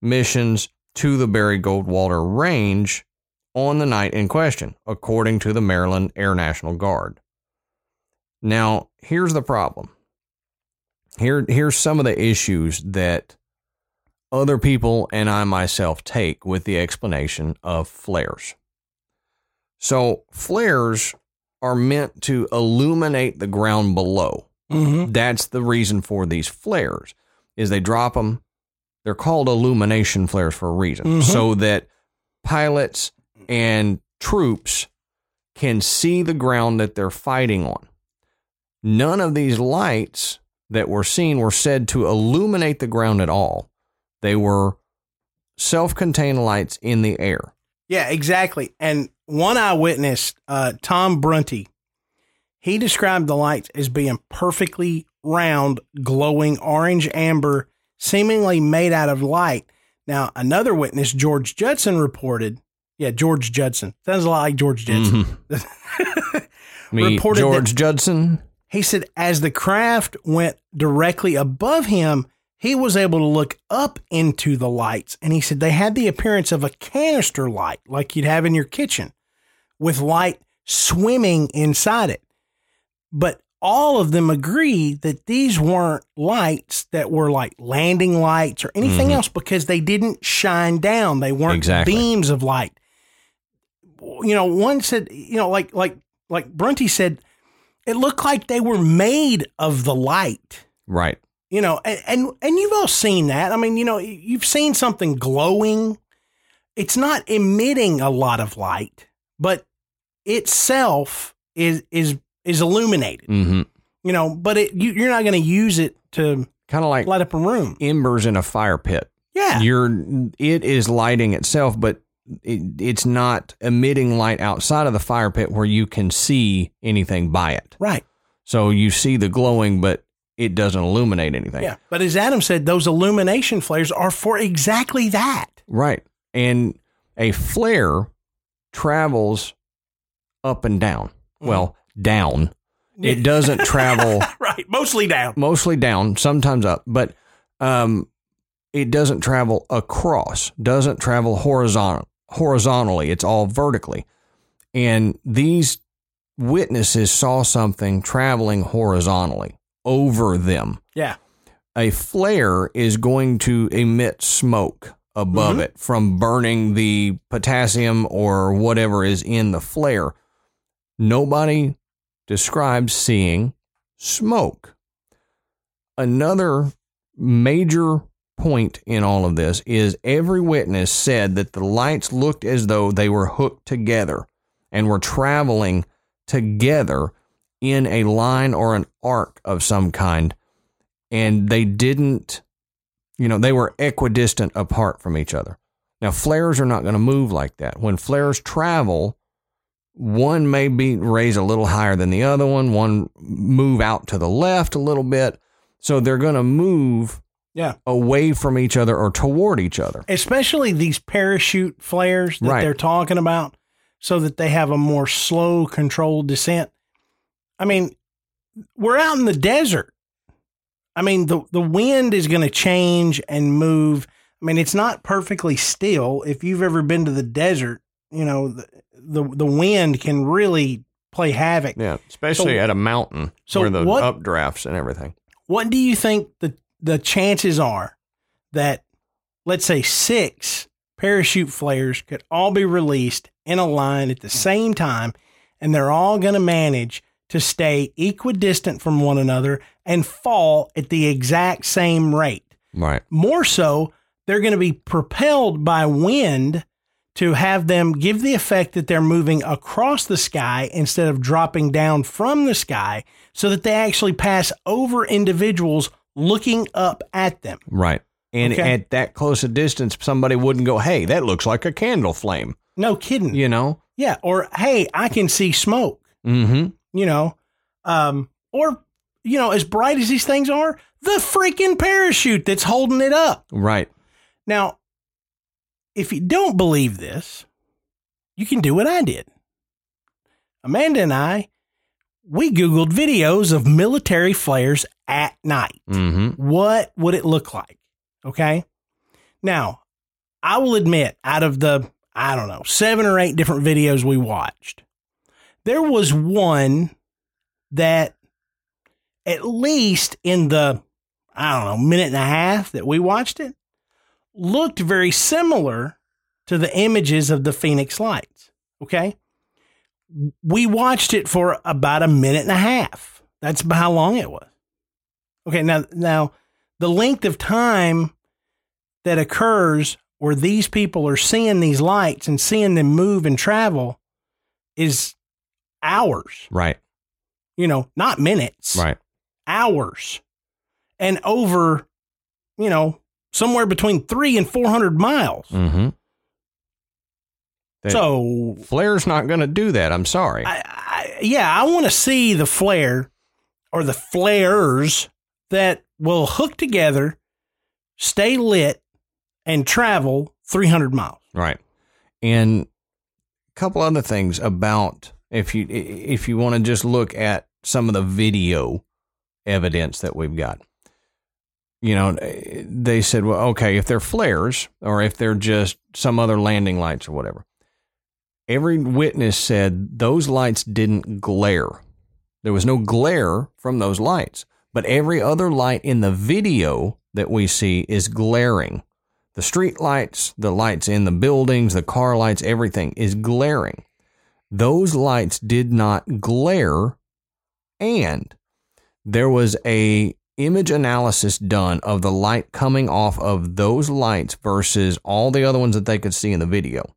missions to the Barry Goldwater Range on the night in question, according to the Maryland Air National Guard. Now, here's the problem. Here, here's some of the issues that other people and I myself take with the explanation of flares. So, flares are meant to illuminate the ground below. Mm-hmm. That's the reason for these flares is they drop them. They're called illumination flares for a reason, Mhm. so that pilots and troops can see the ground that they're fighting on. None of these lights that were seen were said to illuminate the ground at all. They were self-contained lights in the air. Yeah, exactly. And one eyewitness, uh, Tom Brunty, he described the lights as being perfectly round, glowing orange amber, seemingly made out of light. Now, another witness, George Judson, reported. Yeah, George Judson. Sounds a lot like George Jetson. Mhm. Me, Reported George Judson. He said as the craft went directly above him, he was able to look up into the lights. And he said they had the appearance of a canister light, like you'd have in your kitchen, with light swimming inside it. But all of them agree that these weren't lights that were like landing lights or anything Mhm. else because they didn't shine down. They weren't Exactly. beams of light. You know, one said, you know, like like like Brunty said, it looked like they were made of the light. Right. You know, and, and and you've all seen that. I mean, you know, you've seen something glowing. It's not emitting a lot of light, but itself is is is illuminated. hmm You know, but it you, you're not going to use it to Kind of like light up a room. embers in a fire pit. Yeah, You're it is lighting itself, but it, it's not emitting light outside of the fire pit where you can see anything by it. right. So you see the glowing, but it doesn't illuminate anything. Yeah, but as Adam said, those illumination flares are for exactly that. Right. And a flare travels up and down. Well, down. It doesn't travel right, mostly down. mostly down, sometimes up, but um, it doesn't travel across, doesn't travel horizontal horizontally. It's all vertically. And these witnesses saw something traveling horizontally over them. Yeah, A flare is going to emit smoke above Mhm. it from burning the potassium or whatever is in the flare. Nobody describes seeing smoke. Another major point in all of this is every witness said that the lights looked as though they were hooked together and were traveling together in a line or an arc of some kind. And they didn't you know they were equidistant apart from each other. Now flares are not going to move like that. When flares travel one may be raised a little higher than the other one one move out to the left a little bit so they're going to move yeah. away from each other or toward each other Especially these parachute flares that Right. they're talking about, so that they have a more slow, controlled descent. I mean, we're out in the desert. I mean, the the wind is going to change and move. I mean, it's not perfectly still. If you've ever been to the desert, you know the the, the wind can really play havoc. yeah especially So- at a mountain so where the what- updrafts and everything What do you think the the chances are that let's say six parachute flares could all be released in a line at the same time and they're all going to manage to stay equidistant from one another and fall at the exact same rate? right More so, they're going to be propelled by wind to have them give the effect that they're moving across the sky instead of dropping down from the sky so that they actually pass over individuals looking up at them. right and Okay. at that close a distance somebody wouldn't go hey that looks like a candle flame No kidding. you know Yeah. Or, hey, I can see smoke, mm-hmm you know, um, or, you know, as bright as these things are, the freaking parachute that's holding it up. right Now, if you don't believe this, you can do what I did. Amanda and I, we Googled videos of military flares at night. mm-hmm What would it look like? Okay. Now, I will admit, out of the, I don't know, seven or eight different videos we watched, there was one that, at least in the, I don't know, minute and a half that we watched it, looked very similar to the images of the Phoenix Lights. Okay. We watched it for about a minute and a half. That's how long it was. Okay. Now, now, the length of time that occurs where these people are seeing these lights and seeing them move and travel is hours, right you know, not minutes, right hours, and over, you know, somewhere between three and 400 miles. mm-hmm So, flare's not going to do that i'm sorry I, I, yeah, I want to see the flare or the flares that will hook together stay lit, and travel 300 miles. Right. And a couple other things about if you if you want to just look at some of the video evidence that we've got. You know, they said, well, okay, if they're flares or if they're just some other landing lights or whatever. Every witness said those lights didn't glare. There was no glare from those lights, but every other light in the video that we see is glaring. The street lights, the lights in the buildings, the car lights, everything is glaring. Those lights did not glare and there was a image analysis done of the light coming off of those lights versus all the other ones that they could see in the video.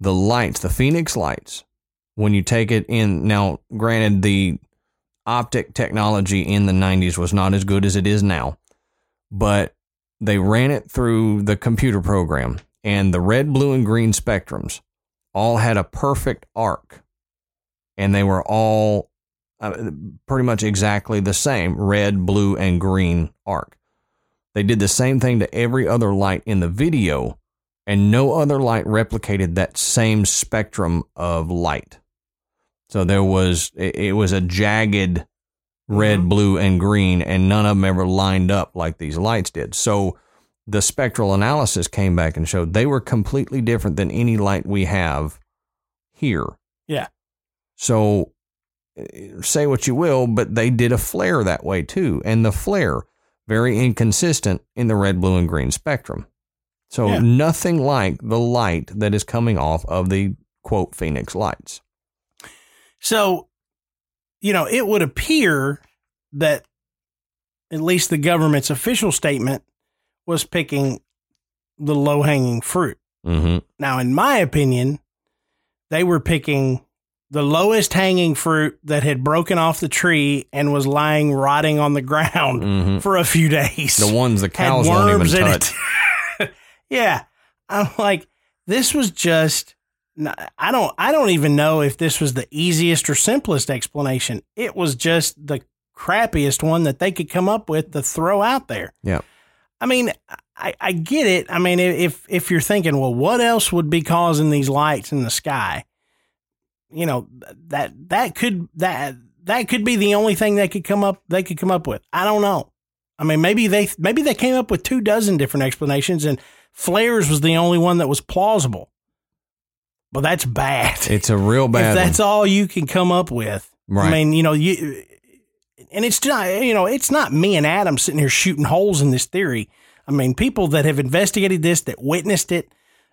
The lights, the Phoenix lights, when you take it in now, granted, the optic technology in the 90s was not as good as it is now, but they ran it through the computer program, and the red, blue, and green spectrums all had a perfect arc, and they were all uh, pretty much exactly the same red, blue, and green arc. They did the same thing to every other light in the video, and no other light replicated that same spectrum of light. So there was it, was a jagged red, mm-hmm. blue, and green, and none of them ever lined up like these lights did. So the spectral analysis came back and showed they were completely different than any light we have here. Yeah. So say what you will, but they did a flare that way too. And the flare, very inconsistent in the red, blue, and green spectrum. So yeah. nothing like the light that is coming off of the quote Phoenix lights. So, you know, it would appear that at least the government's official statement was picking the low hanging fruit. Mm-hmm. Now, in my opinion, they were picking the lowest hanging fruit that had broken off the tree and was lying rotting on the ground mm-hmm. for a few days. The ones the cows won't even touch. yeah. I'm like, this was just I don't I don't even know if this was the easiest or simplest explanation. It was just the crappiest one that they could come up with to throw out there. Yeah. I mean, I, I get it. I mean, if if you're thinking, well, what else would be causing these lights in the sky? You know that that could that that could be the only thing they could come up they could come up with. I don't know. I mean, maybe they maybe they came up with two dozen different explanations, and flares was the only one that was plausible. But that's bad. It's a real bad. If that's one. all you can come up with, right. I mean, you know, you and it's not you know it's not me and Adam sitting here shooting holes in this theory. I mean, people that have investigated this, that witnessed it,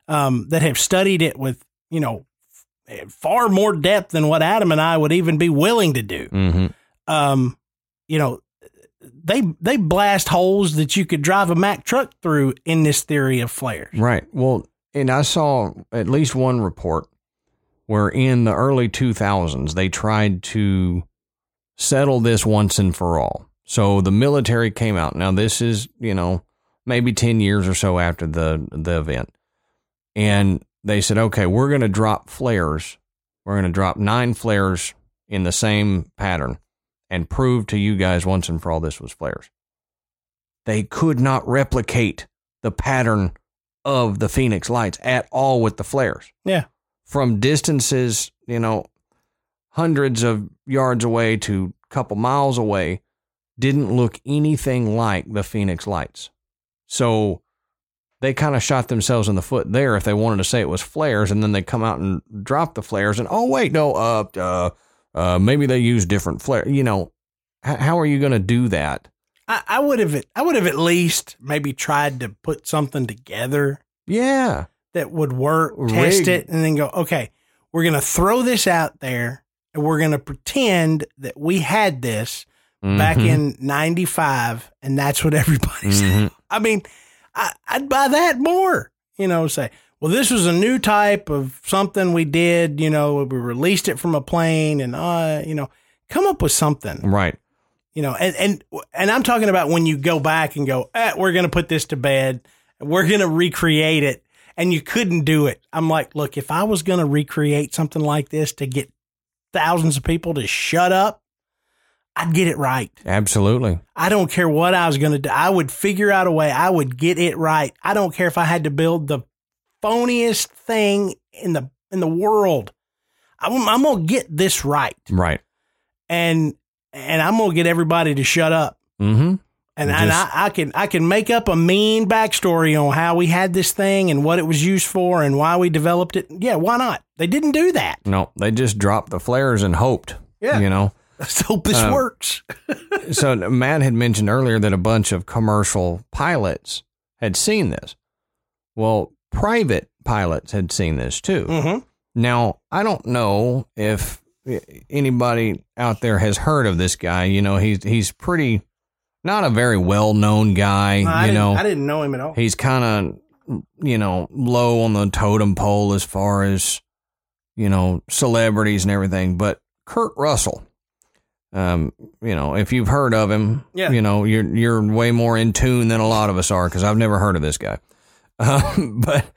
um, that have studied it with you know far more depth than what Adam and I would even be willing to do. Mm-hmm. Um, you know, they they blast holes that you could drive a Mack truck through in this theory of flares. Right. Well, and I saw at least one report where in the early 2000s they tried to settle this once and for all. So the military came out. Now this is, you know, maybe 10 years or so after the the event. And they said, okay, we're going to drop flares. We're going to drop nine flares in the same pattern and prove to you guys once and for all this was flares. They could not replicate the pattern of the Phoenix lights at all with the flares. Yeah. From distances, you know, hundreds of yards away to a couple miles away, didn't look anything like the Phoenix lights. So they kind of shot themselves in the foot there if they wanted to say it was flares and then they come out and drop the flares and oh wait no uh uh, uh maybe they use different flare you know h- how are you going to do that I, I would have I would have at least maybe tried to put something together yeah that would work test it and then go okay we're going to throw this out there and we're going to pretend that we had this mm-hmm. back in 95 and that's what everybody's mm-hmm. I mean I, I'd buy that more. You know, say, well, this was a new type of something we did. You know, we released it from a plane, and uh, you know, come up with something, right? You know, and and and I'm talking about when you go back and go, eh, we're going to put this to bed, we're going to recreate it, and you couldn't do it. I'm like, look, if I was going to recreate something like this to get thousands of people to shut up, I'd get it right. Absolutely. I don't care what I was going to do. I would figure out a way. I would get it right. I don't care if I had to build the phoniest thing in the in the world. I'm, I'm going to get this right. Right. And and I'm going to get everybody to shut up. Mm-hmm. And, Just- and I, I can I can make up a mean backstory on how we had this thing and what it was used for and why we developed it. Yeah, why not? They didn't do that. No, they just dropped the flares and hoped. Yeah. You know. Let's hope this Um, works. so Matt had mentioned earlier that a bunch of commercial pilots had seen this. Well, private pilots had seen this too. hmm Now, I don't know if anybody out there has heard of this guy. You know, he's he's pretty not a very well-known guy, I, you didn't, know. I didn't know him at all. He's kind of you know, low on the totem pole as far as you know, celebrities and everything, but Kurt Russell um, you know, if you've heard of him, Yeah. you know, you're you're way more in tune than a lot of us are because I've never heard of this guy. Um, but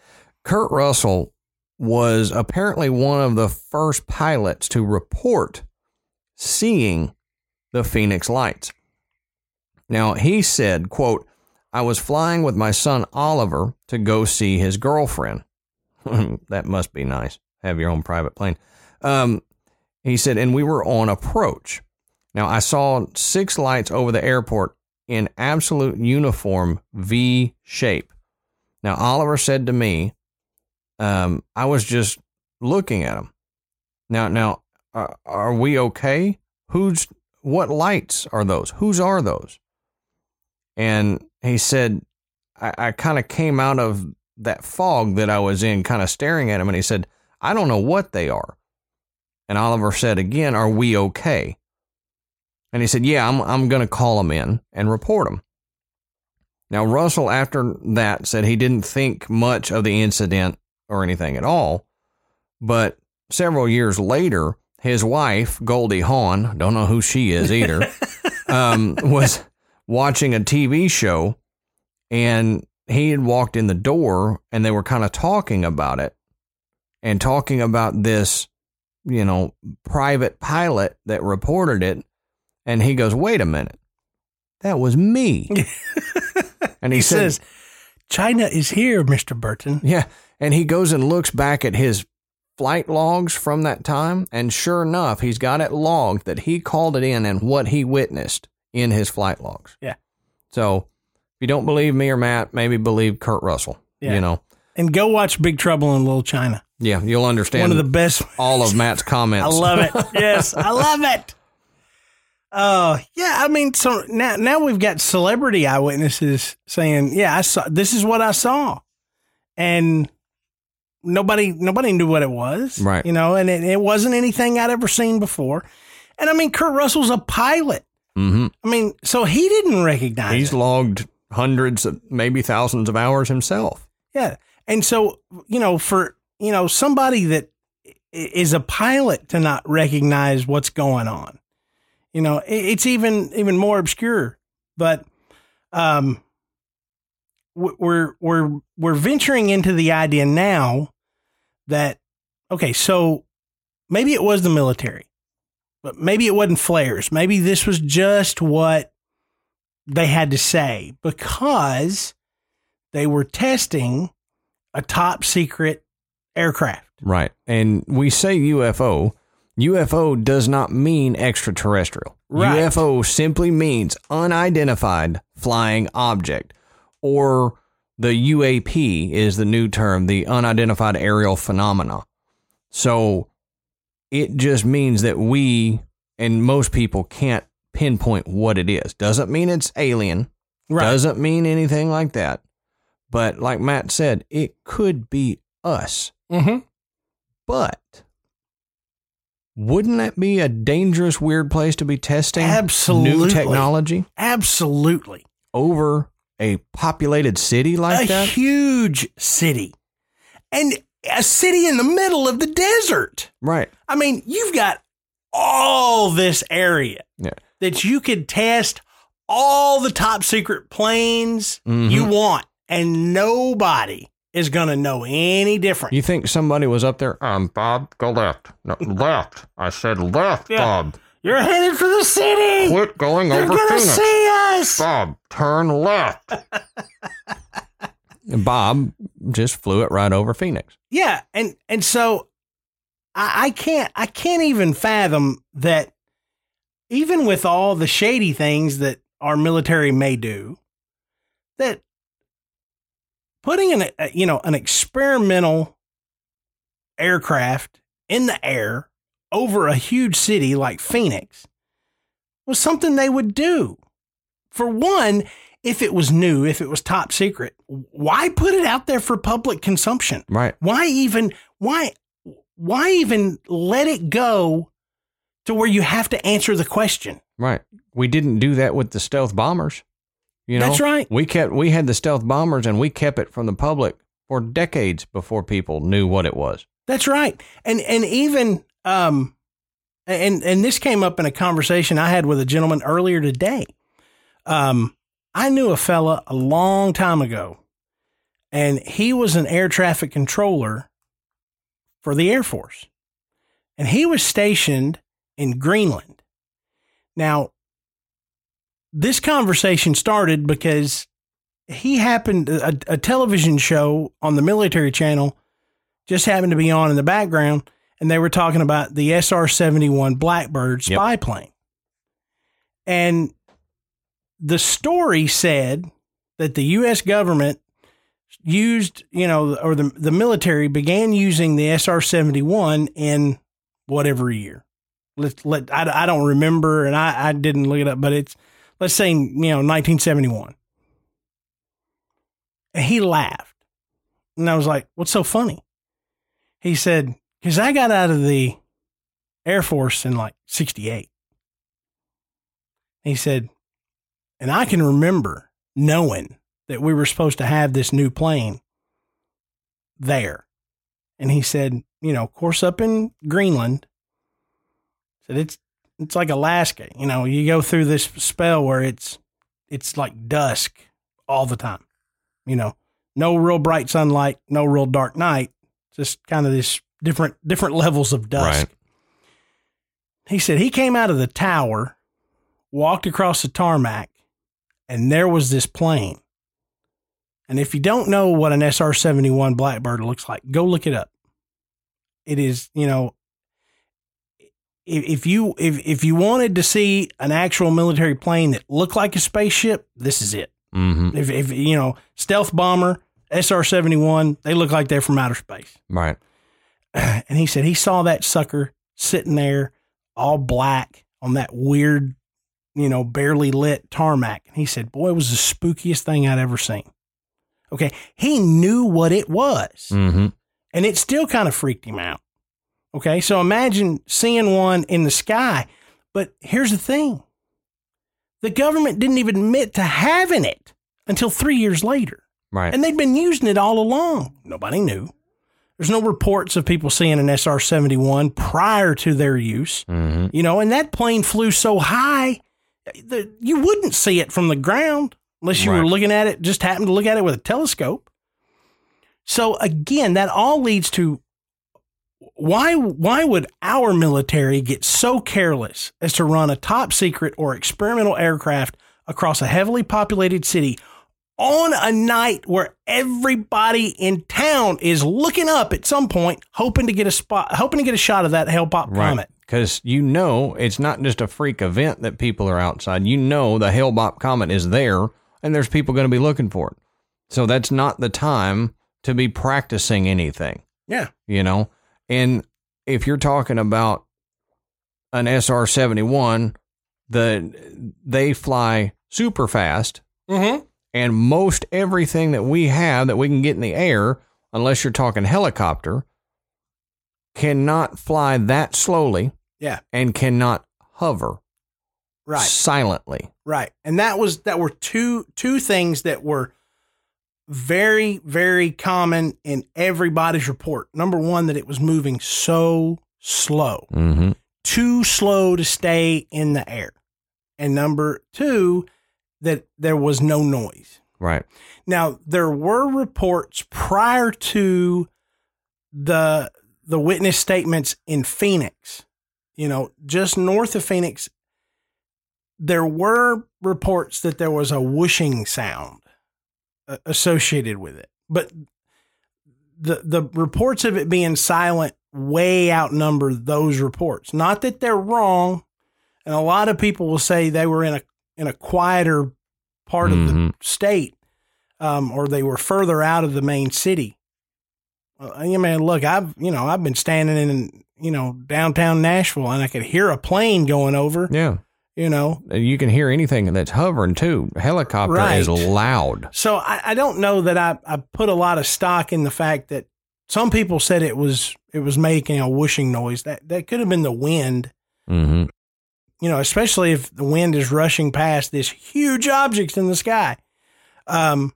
Kurt Russell was apparently one of the first pilots to report seeing the Phoenix Lights. Now he said, "quote I was flying with my son Oliver to go see his girlfriend. that must be nice. Have your own private plane." Um, he said, and we were on approach. Now, I saw six lights over the airport in absolute uniform V shape. Now, Oliver said to me, um, I was just looking at them. Now, now, are, are we okay? Who's, what lights are those? Whose are those? And he said, I, I kind of came out of that fog that I was in, kind of staring at him, and he said, I don't know what they are. And Oliver said again, "Are we okay?" And he said, "Yeah, I'm I'm going to call him in and report him. Now Russell after that said he didn't think much of the incident or anything at all, but several years later, his wife Goldie Hawn, don't know who she is either, um, was watching a TV show, and he had walked in the door, and they were kind of talking about it, and talking about this you know, private pilot that reported it. And he goes, wait a minute. That was me. and he, He said, says, China is here, Mr. Burton. yeah. And he goes and looks back at his flight logs from that time. And sure enough, he's got it logged that he called it in and what he witnessed in his flight logs. Yeah. So if you don't believe me or Matt, maybe believe Kurt Russell. Yeah. You know, And go watch Big Trouble in Little China. yeah, you'll understand One of the best. all of Matt's comments. I love it. Yes, I love it. Uh, yeah, I mean, so now now we've got celebrity eyewitnesses saying, "Yeah, I saw this is what I saw," and nobody nobody knew what it was, Right. You know, and it, it wasn't anything I'd ever seen before. And I mean, Kurt Russell's a pilot. hmm I mean, so he didn't recognize He's it. logged hundreds of maybe thousands of hours himself. Yeah. And so, you know, for, you know, somebody that is a pilot to not recognize what's going on, you know, it's even, even more obscure, but, um, we're, we're, we're venturing into the idea now that, okay, so maybe it was the military, but maybe it wasn't flares. Maybe this was just what they had to say because they were testing a top secret aircraft. Right. And we say UFO. UFO does not mean extraterrestrial. Right. UFO simply means unidentified flying object, or the UAP is the new term, the unidentified aerial phenomena. So it just means that we and most people can't pinpoint what it is. Doesn't mean it's alien. Doesn't mean anything like that. But like Matt said, it could be us. Mm-hmm. But wouldn't that be a dangerous, weird place to be testing new technology Absolutely. over a populated city like a that? huge city. And a city in the middle of the desert. Right. I mean, you've got all this area Yeah. that you could test all the top secret planes Mhm. you want, and nobody is going to know any different. You think somebody was up there? Um, Bob, go left. No, left. I said left, Yeah. Bob. You're headed for the city. Quit going They're over gonna Phoenix. see us. Bob, turn left. And Bob just flew it right over Phoenix. Yeah, and and so I, I can't I can't even fathom that even with all the shady things that our military may do, that putting an a, you know an experimental aircraft in the air over a huge city like Phoenix was something they would do. For one, if it was new, if it was top secret, why put it out there for public consumption? Right. why even why why even let it go to where you have to answer the question Right. We didn't do that with the stealth bombers. You know, That's right. We kept we had the stealth bombers and we kept it from the public for decades before people knew what it was. that's right and and even um and and this came up in a conversation i had with a gentleman earlier today um i knew a fella a long time ago and he was an air traffic controller for the air force and he was stationed in greenland now this conversation started because he happened a, a television show on the military channel just happened to be on in the background and they were talking about the SR-71 Blackbird Yep. spy plane. And the story said that the US government used, you know, or the the military began using the SR-71 in whatever year. Let's let I, I don't remember and I, I didn't look it up, but it's let's say you know 1971. And he laughed. And I was like, "What's so funny?" He said, "Cuz I got out of the Air Force in like 68." He said, "And I can remember knowing that we were supposed to have this new plane there." And he said, "You know, course up in Greenland, said it's it's like Alaska. You know, you go through this spell where it's it's like dusk all the time. You know, no real bright sunlight, no real dark night, just kind of this different different levels of dusk. Right. He said he came out of the tower, walked across the tarmac, and there was this plane. And if you don't know what an SR 71 Blackbird looks like, go look it up. It is, you know, if, if you if if you wanted to see an actual military plane that looked like a spaceship, this is it. Mm-hmm. If, if you know, stealth bomber, SR 71, they look like they're from outer space. Right. And he said he saw that sucker sitting there all black on that weird, you know, barely lit tarmac. And he said, Boy, it was the spookiest thing I'd ever seen. Okay. He knew what it was, Mm-hmm. and it still kind of freaked him out. Okay. So imagine seeing one in the sky. But here's the thing the government didn't even admit to having it until three years later. Right. And they'd been using it all along. Nobody knew. There's no reports of people seeing an SR 71 prior to their use. mm-hmm. You know, and that plane flew so high that you wouldn't see it from the ground unless you were looking at it, just happened to look at it with a telescope. So again, that all leads to why why would our military get so careless as to run a top secret or experimental aircraft across a heavily populated city on a night where everybody in town is looking up at some point hoping to get a spot hoping to get a shot of that Hale-Bopp Right. comet Because you know it's not just a freak event that people are outside. You know the Hale-Bopp comet is there, and there's people going to be looking for it. So that's not the time to be practicing anything. yeah you know and if you're talking about an sr-71 the they fly super fast mm-hmm. and most everything that we have that we can get in the air unless you're talking helicopter cannot fly that slowly Yeah. and cannot hover right silently Right. And that was that were two two things that were very very common in everybody's report. Number 1 that it was moving so slow. mm-hmm. Too slow to stay in the air. And number 2 that there was no noise. right Now, there were reports prior to the the witness statements in Phoenix you know, just north of Phoenix, there were reports that there was a whooshing sound associated with it, but the the reports of it being silent way outnumber those reports. Not that they're wrong, and a lot of people will say they were in a in a quieter part of the Mhm. state, um, or they were further out of the main city. Uh, I mean, look, I've you know I've been standing in you know downtown Nashville, and I could hear a plane going over. Yeah. You know, You can hear anything that's hovering too. Helicopter is loud. So I, I don't know that I, I put a lot of stock in the fact that some people said it was it was making a whooshing noise. That that could have been the wind. hmm You know, especially if the wind is rushing past this huge object in the sky. Um,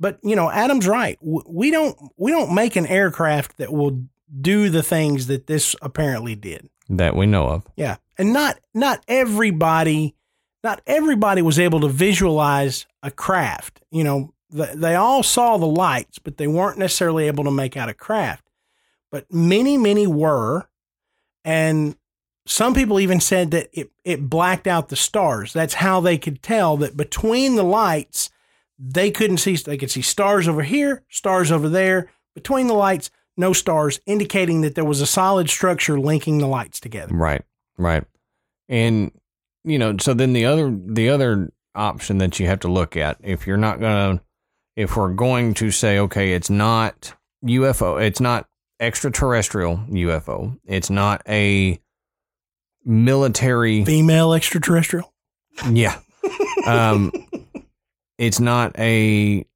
but you know, Adam's right. We don't we don't make an aircraft that will do the things that this apparently did. That we know of. Yeah. And not not everybody not everybody was able to visualize a craft. You know, th- they all saw the lights, but they weren't necessarily able to make out a craft. But many, many were. And some people even said that it, it blacked out the stars. That's how they could tell that between the lights, they couldn't see, they could see stars over here, stars over there. Between the lights, no stars, indicating that there was a solid structure linking the lights together. Right. Right. And you know, so then the other the other option that you have to look at if you're not going to if we're going to say okay, it's not UFO, it's not extraterrestrial UFO. It's not a military Female extraterrestrial. Yeah. Um, it's not a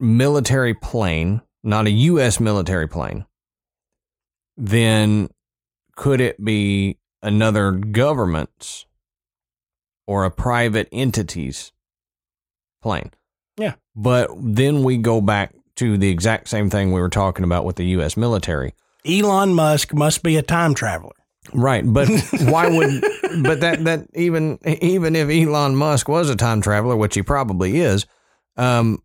military plane, not a U.S. military plane. Then could it be another government's or a private entity's plane? Yeah. But then we go back to the exact same thing we were talking about with the U.S. military. Elon Musk must be a time traveler. Right, but why would but that that even even if Elon Musk was a time traveler, which he probably is, um,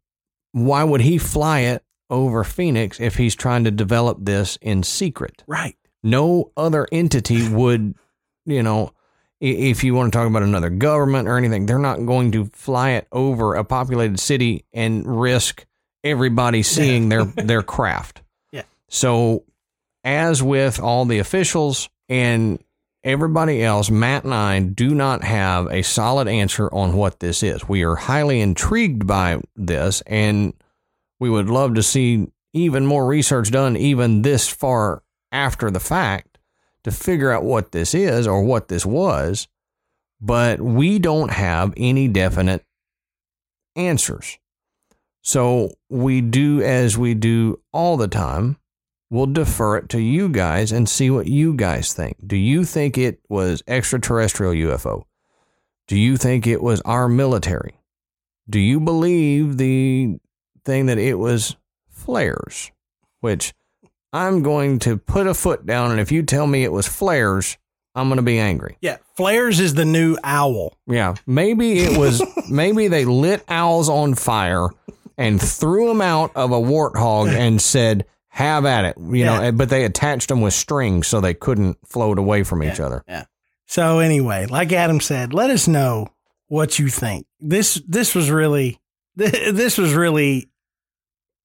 why would he fly it over Phoenix if he's trying to develop this in secret? Right. No other entity would, you know, if you want to talk about another government or anything, they're not going to fly it over a populated city and risk everybody seeing their their craft. Yeah. So, as with all the officials and everybody else, Matt and I do not have a solid answer on what this is. We are highly intrigued by this, and we would love to see even more research done, even this far after the fact, to figure out what this is or what this was. But we don't have any definite answers. So we do as we do all the time. We'll defer it to you guys and see what you guys think. Do you think it was extraterrestrial UFO? Do you think it was our military? Do you believe the thing that it was flares? Which I'm going to put a foot down, and if you tell me it was flares, I'm going to be angry. Yeah. Flares is the new owl. Yeah, maybe it was. maybe they lit owls on fire and threw them out of a warthog and said, "Have at it," you know. Yeah. and- But they attached them with strings so they couldn't float away from each other. Yeah. So anyway, like Adam said, let us know what you think. This this was really this was really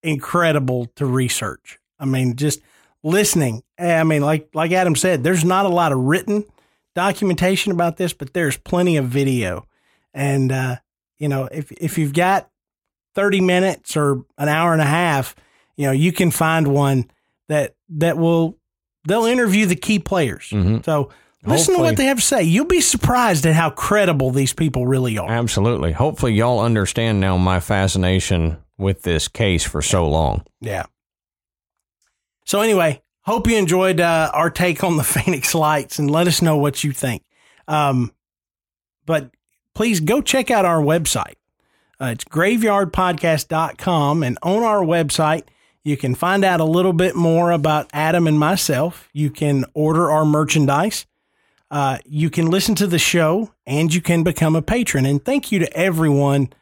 incredible to research. I mean, just listening. I mean, like like Adam said, there's not a lot of written documentation about this, but there's plenty of video. And uh, you know, if if you've got 30 minutes or an hour and a half, you know, you can find one that that will they'll interview the key players. Mhm. So listen to what they have to say. You'll be surprised at how credible these people really are. Absolutely. Hopefully, y'all understand now my fascination with this case for so long. Yeah. So anyway, hope you enjoyed uh, our take on the Phoenix Lights and let us know what you think. Um, but please go check out our website. Uh, it's graveyardpodcast.com. And on our website, you can find out a little bit more about Adam and myself. You can order our merchandise. Uh, you can listen to the show and you can become a patron. And thank you to everyone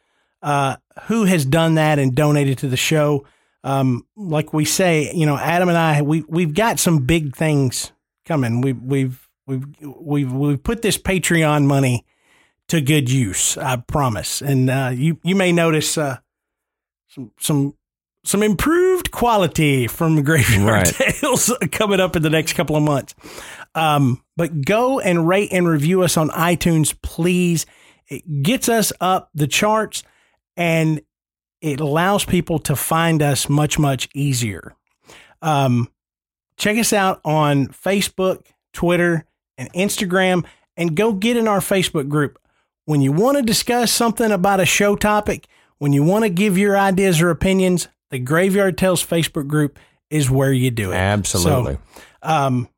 uh, who has done that and donated to the show. Um, like we say, you know, Adam and I, we we've got some big things coming. We we've we've we've we've put this Patreon money to good use. I promise. And uh, you you may notice uh, some some some improved quality from Graveyard Right. Tales coming up in the next couple of months. Um, but go and rate and review us on iTunes, please. It gets us up the charts and it allows people to find us much, much easier. Um, check us out on Facebook, Twitter, and Instagram, and go get in our Facebook group. When you want to discuss something about a show topic, when you want to give your ideas or opinions, the Graveyard Tales Facebook group is where you do it. Absolutely. So, um,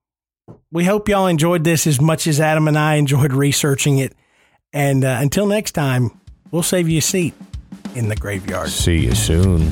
we hope y'all enjoyed this as much as Adam and I enjoyed researching it. And uh, until next time, we'll save you a seat in the graveyard. See you soon.